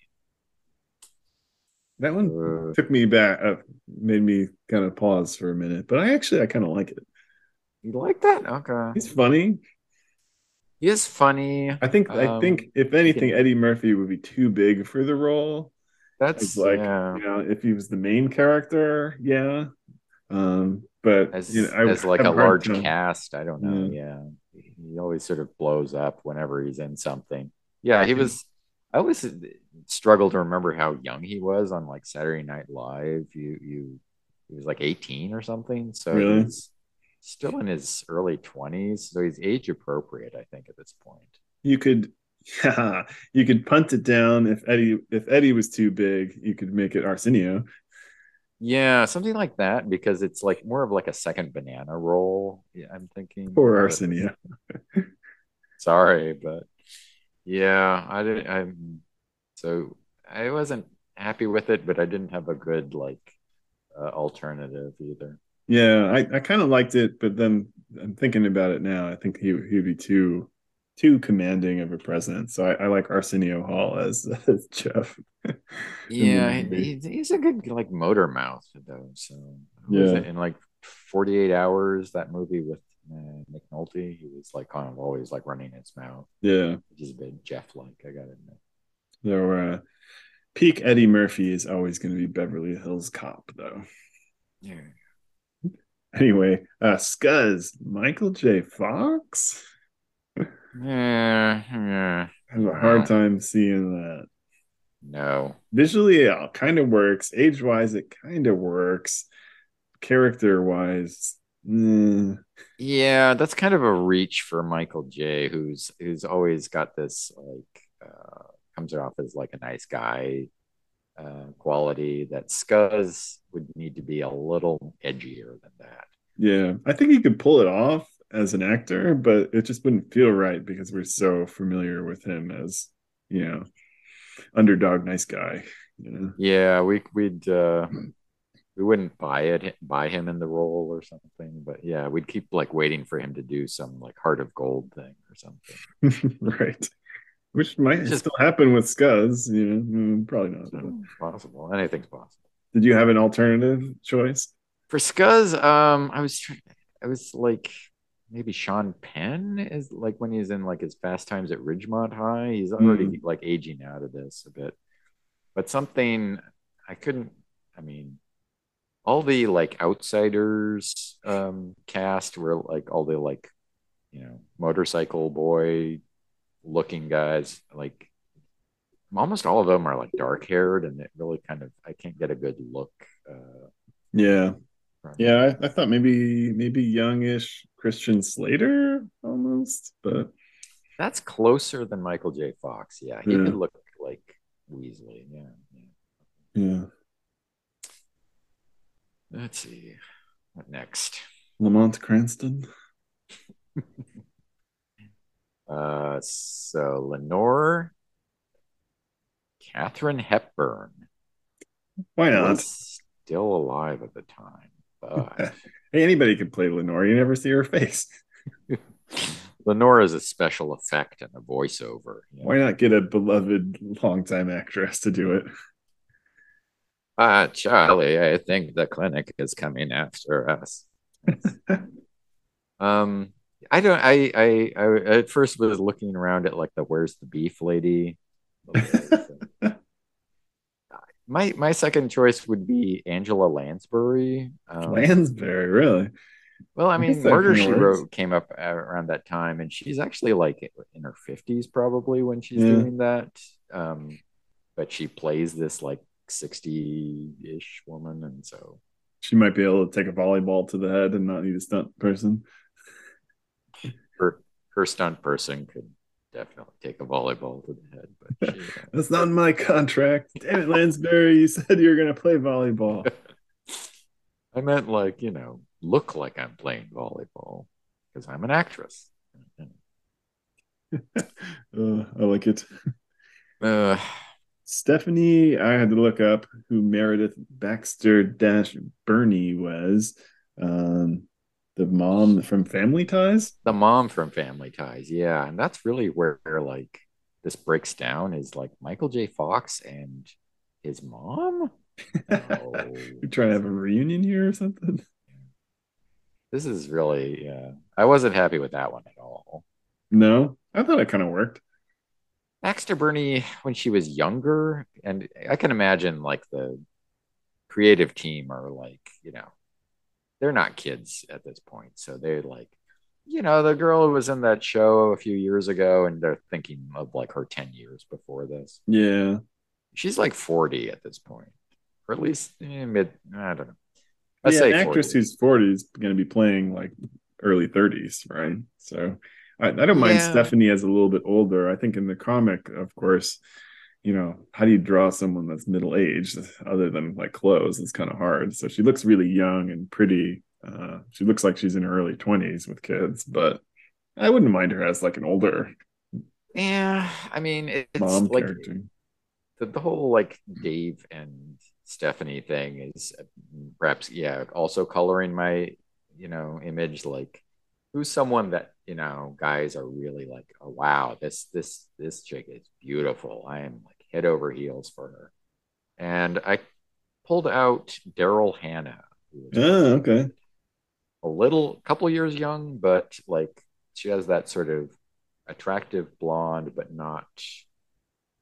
That one Uh, took me back, uh, made me kind of pause for a minute, but I actually I kind of like it. you like that? Okay. He's funny. He is funny. I think I Um, think if anything, Eddie Murphy would be too big for the role. That's It's like yeah. you know, if he was the main character, yeah. Um, but As, you know, I as like have a large time- cast, I don't know. Yeah. He always sort of blows up whenever he's in something. Yeah, he was. I always struggle to remember how young he was on like Saturday Night Live. You you he was like 18 or something. So Really? he's still in his early 20s. So he's age appropriate, I think, at this point. you could yeah, you could punt it down if Eddie if Eddie was too big, you could make it Arsenio. Yeah, something like that because it's like more of like a second banana roll. Yeah, I'm thinking. Or But- Arsenio. Sorry, but yeah, I didn't. I'm so I wasn't happy with it, but I didn't have a good like uh, alternative either. Yeah, I, I kind of liked it, but then I'm thinking about it now. I think he he'd be too too commanding of a presence. So I, I like Arsenio Hall as, as Jeff. Yeah, he, he's a good like motor mouth though. So Yeah. in like 48 hours, that movie with uh, Nick Nolte. He was like kind of always like running his mouth. Yeah. He's a bit Jeff like, I gotta admit. So uh peak Eddie Murphy is always gonna be Beverly Hills Cop though. Yeah. Anyway, uh Scuzz, Michael J. Fox. Yeah, yeah. I have a hard time seeing that. No. Visually, it kind of works. Age wise, it kind of works. Character wise, mm, Yeah, that's kind of a reach for Michael J, who's who's always got this like uh comes off as like a nice guy uh quality that Scuzz would need to be a little edgier than that. yeah, I think he could pull it off as an actor, but it just wouldn't feel right because we're so familiar with him as, you know, underdog, nice guy. You know, Yeah, we we'd uh we wouldn't buy it buy him in the role or something, but yeah, we'd keep like waiting for him to do some like heart of gold thing or something. right? Which might Just- still happen with Scuzz. You know, Mm, probably not. possible. Anything's possible. Did you have an alternative choice? For Scuzz, um, I was trying, I was like maybe Sean Penn is like when he's in like his Fast Times at Ridgemont High. He's already like aging out of this a bit, but something I couldn't. I mean, all the like outsiders um cast were like all the like you know motorcycle boy looking guys like almost all of them are like dark haired and it really kind of I can't get a good look uh Yeah, from- yeah. I, I thought maybe maybe youngish Christian Slater almost, but That's closer than Michael J. Fox. Yeah, he Yeah. could look like Weasley. Yeah, yeah. yeah. Let's see. What next? Lamont Cranston. Uh, so Lenore, Katharine Hepburn Why not? still alive at the time, but Hey, anybody could play Lenore. You never see her face. Lenore is a special effect and a voiceover. you know. Why not get a beloved longtime actress to do it? Ah, Charlie, I think the clinic is coming after us. Um, I don't. I, I I at first was looking around at like the "Where's the beef" lady. My my second choice would be Angela Lansbury. Um, Lansbury, really? well, I mean, Murder She. Wrote came up around that time, and she's actually like in her fifties probably when she's Yeah. doing that. Um, but she plays this like sixty-ish woman, and so She might be able to take a volleyball to the head and not need a stunt person. her her stunt person could definitely take a volleyball to the head. But she, That's not in my contract. Damn it, Lansbury. You said you were going to play volleyball. I meant like you know look like I'm playing volleyball because I'm an actress. Uh, I like it. Uh, Stephanie, I had to look up who Meredith Baxter Dash Birney was. Um, the mom from Family Ties. the mom from Family Ties, yeah, and that's really where like this breaks down is like Michael J. Fox and his mom. No. You're trying to have a reunion here or something? This is really, yeah. I wasn't happy with that one at all. No, I thought it kind of worked. Baxter Birney, when she was younger, and I can imagine like the creative team are like, you know, they're not kids at this point. So they're like, you know, the girl who was in that show a few years ago, and they're thinking of like her 10 years before this. Yeah, She's like 40 at this point, or at least eh, mid, I don't know. Let's yeah, say an actress 40. who's 40 is going to be playing like early 30s, right? So I, I don't mind Yeah. Stephanie as a little bit older. I think in the comic, of course, you know, how do you draw someone that's middle aged other than like clothes? It's kind of hard. So she looks really young and pretty. Uh, she looks like she's in her early 20s with kids, but I wouldn't mind her as like an older Yeah, I mean, it's mom like character. the, the whole like Dave and Stephanie thing is uh, perhaps yeah also coloring my you know image like who's someone that you know guys are really like oh wow this this this chick is beautiful I am like head over heels for her and I pulled out Daryl Hannah Oh, okay. a little, couple years young, but like she has that sort of attractive blonde, but not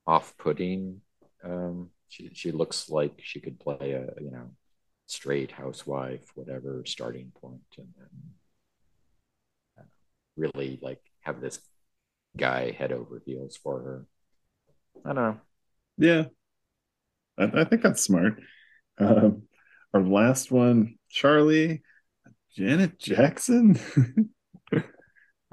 off-putting. Um, she she looks like she could play a you know straight housewife, whatever starting point, and then uh, really like have this guy head over heels for her. I don't know. Yeah, I, I think that's smart. Um, our last one, Charlie, Janet Jackson.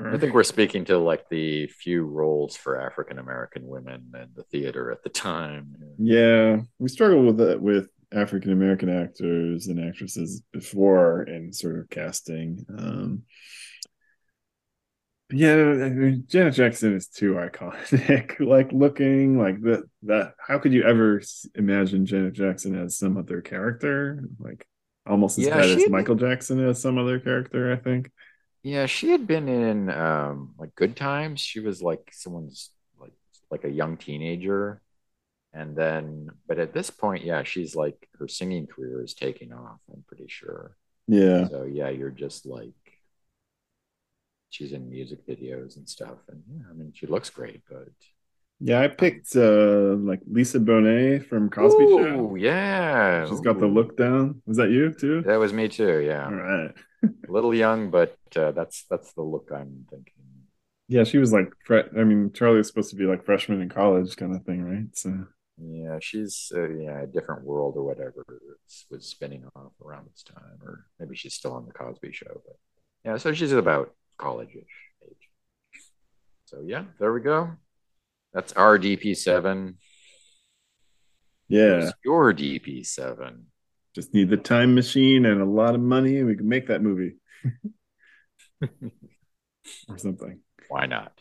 I think we're speaking to like the few roles for African American women in the theater at the time. Yeah, we struggled with it with African American actors and actresses before in sort of casting. Um, yeah, I mean, Janet Jackson is too iconic. like looking like that. That how could you ever imagine Janet Jackson as some other character? Like almost as yeah, bad as Michael Jackson as some other character. I think. Yeah, she had been in um, like Good Times. She was like someone's like like a young teenager, and then but at this point, yeah, she's like her singing career is taking off. I'm pretty sure. Yeah. So yeah, you're just like she's in music videos and stuff, and yeah, I mean she looks great, but yeah, I picked uh like Lisa Bonet from Cosby Ooh, Show. Yeah, she's got the look down. Was that you too? That was me too. Yeah. All right. a little young, but uh, that's that's the look I'm thinking. Yeah, she was like, I mean, Charlie was supposed to be like freshman in college, kind of thing, right? So. Yeah, she's uh, yeah, a different world or whatever was spinning off around this time, or maybe she's still on the Cosby Show. But yeah, so she's about college-ish age. So yeah, there we go. That's our DP7. Yeah. your DP7. Just need the time machine and a lot of money, and we can make that movie. or something. Why not?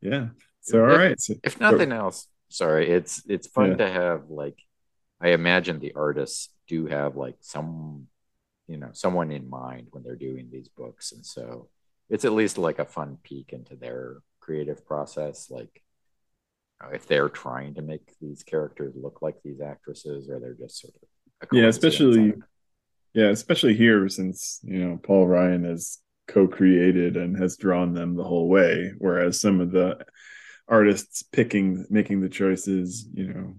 Yeah. So all if, right. So, if nothing so, else, sorry, it's it's fun yeah. to have like I imagine the artists do have like some you know someone in mind when they're doing these books and so it's at least like a fun peek into their creative process like if they're trying to make these characters look like these actresses or they're just sort of yeah especially yeah especially here since you know paul ryan has co-created and has drawn them the whole way whereas some of the artists picking making the choices you know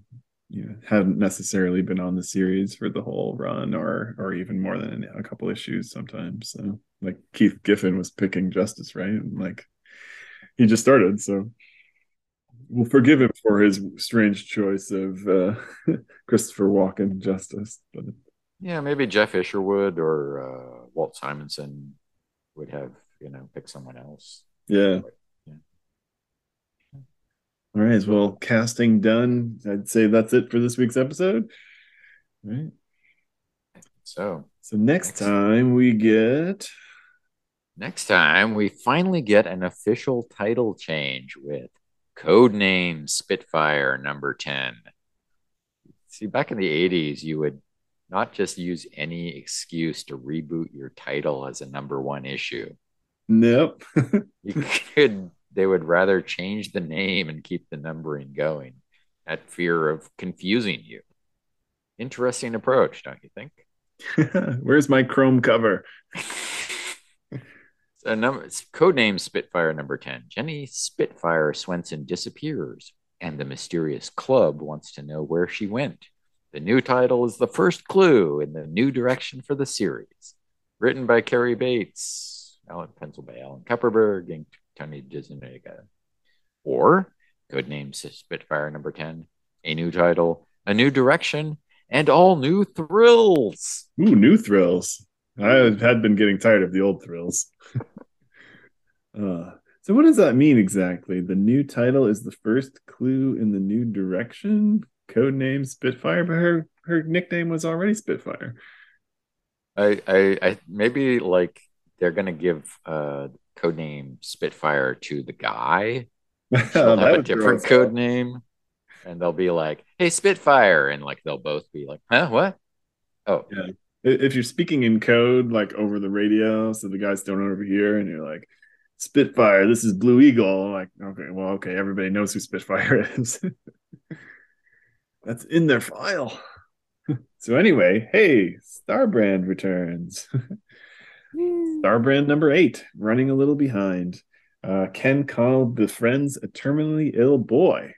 you know haven't necessarily been on the series for the whole run or or even more than a couple issues sometimes so like keith giffen was picking justice right and like he just started so we'll forgive him for his strange choice of uh, Christopher Walken Justice. But yeah, maybe Geof Isherwood or uh, Walt Simonson would have you know pick someone else. Yeah. All right. Well, casting done. I'd say that's it for this week's episode. All right. So. So next, next time we get. Next time we finally get an official title change with Codename Spitfire number 10. See, back in the 80s, you would not just use any excuse to reboot your title as a number one issue. Nope. you could, they would rather change the name and keep the numbering going at fear of confusing you. Interesting approach, don't you think? Where's my chrome cover? a number code name Spitfire number 10. Jenny Spitfire Swenson disappears, and the mysterious club wants to know where she went. The new title is the first clue in the new direction for the series. Written by Cary Bates, Alan pencil by Alan Kupperberg, and Tony DeZuniga. Or code name Spitfire number 10. A new title, a new direction, and all new thrills. Ooh, new thrills. I had been getting tired of the old thrills. uh, so, what does that mean exactly? The new title is the first clue in the new direction. Code name Spitfire, but her her nickname was already Spitfire. I I, I maybe like they're gonna give uh code name Spitfire to the guy. She'll have a different code name, and they'll be like, "Hey, Spitfire," and like they'll both be like, "Huh, what?" Oh, yeah. If you're speaking in code like over the radio so the guys don't overhear and you're like spitfire this is blue eagle like okay well okay everybody knows who spitfire is. That's in their file. So anyway hey starbrand returns Starbrand number eight, running a little behind. Uh, Ken Connell befriends a terminally ill boy.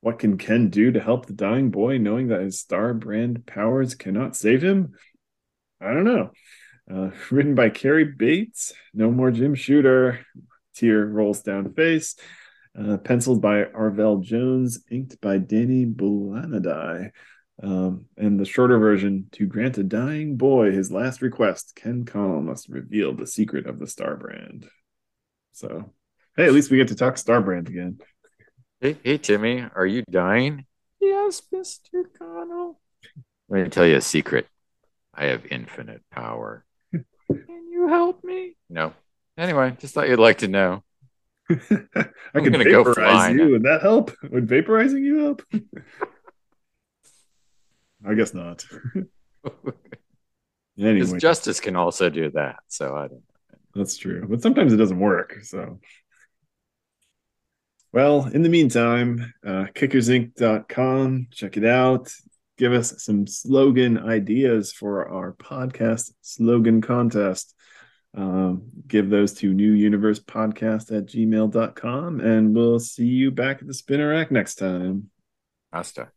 What can Ken do to help the dying boy, knowing that his star brand powers cannot save him? I don't know. Uh, written by Cary Bates. No more Jim Shooter. Tear rolls down face. Uh, penciled by Arvell Jones. Inked by Danny Bulanadi. Um, and the shorter version to grant a dying boy his last request, Ken Connell must reveal the secret of the Starbrand. So, hey, at least we get to talk Starbrand again. Hey, hey, Timmy, are you dying? Yes, Mr. Connell. Let me tell you a secret. I have infinite power. Can you help me? No. Anyway, just thought you'd like to know. I I'm can gonna go vaporize flying. you. Would that help? Would vaporizing you help? I guess not. Anyway, justice can also do that. So I don't. that's true. But sometimes it doesn't work. So, well, in the meantime, uh, kickersinc.com, check it out. Give us some slogan ideas for our podcast slogan contest. Um, give those to newuniversepodcast universe podcast at gmail.com and we'll see you back at the spinner rack next time. Hasta.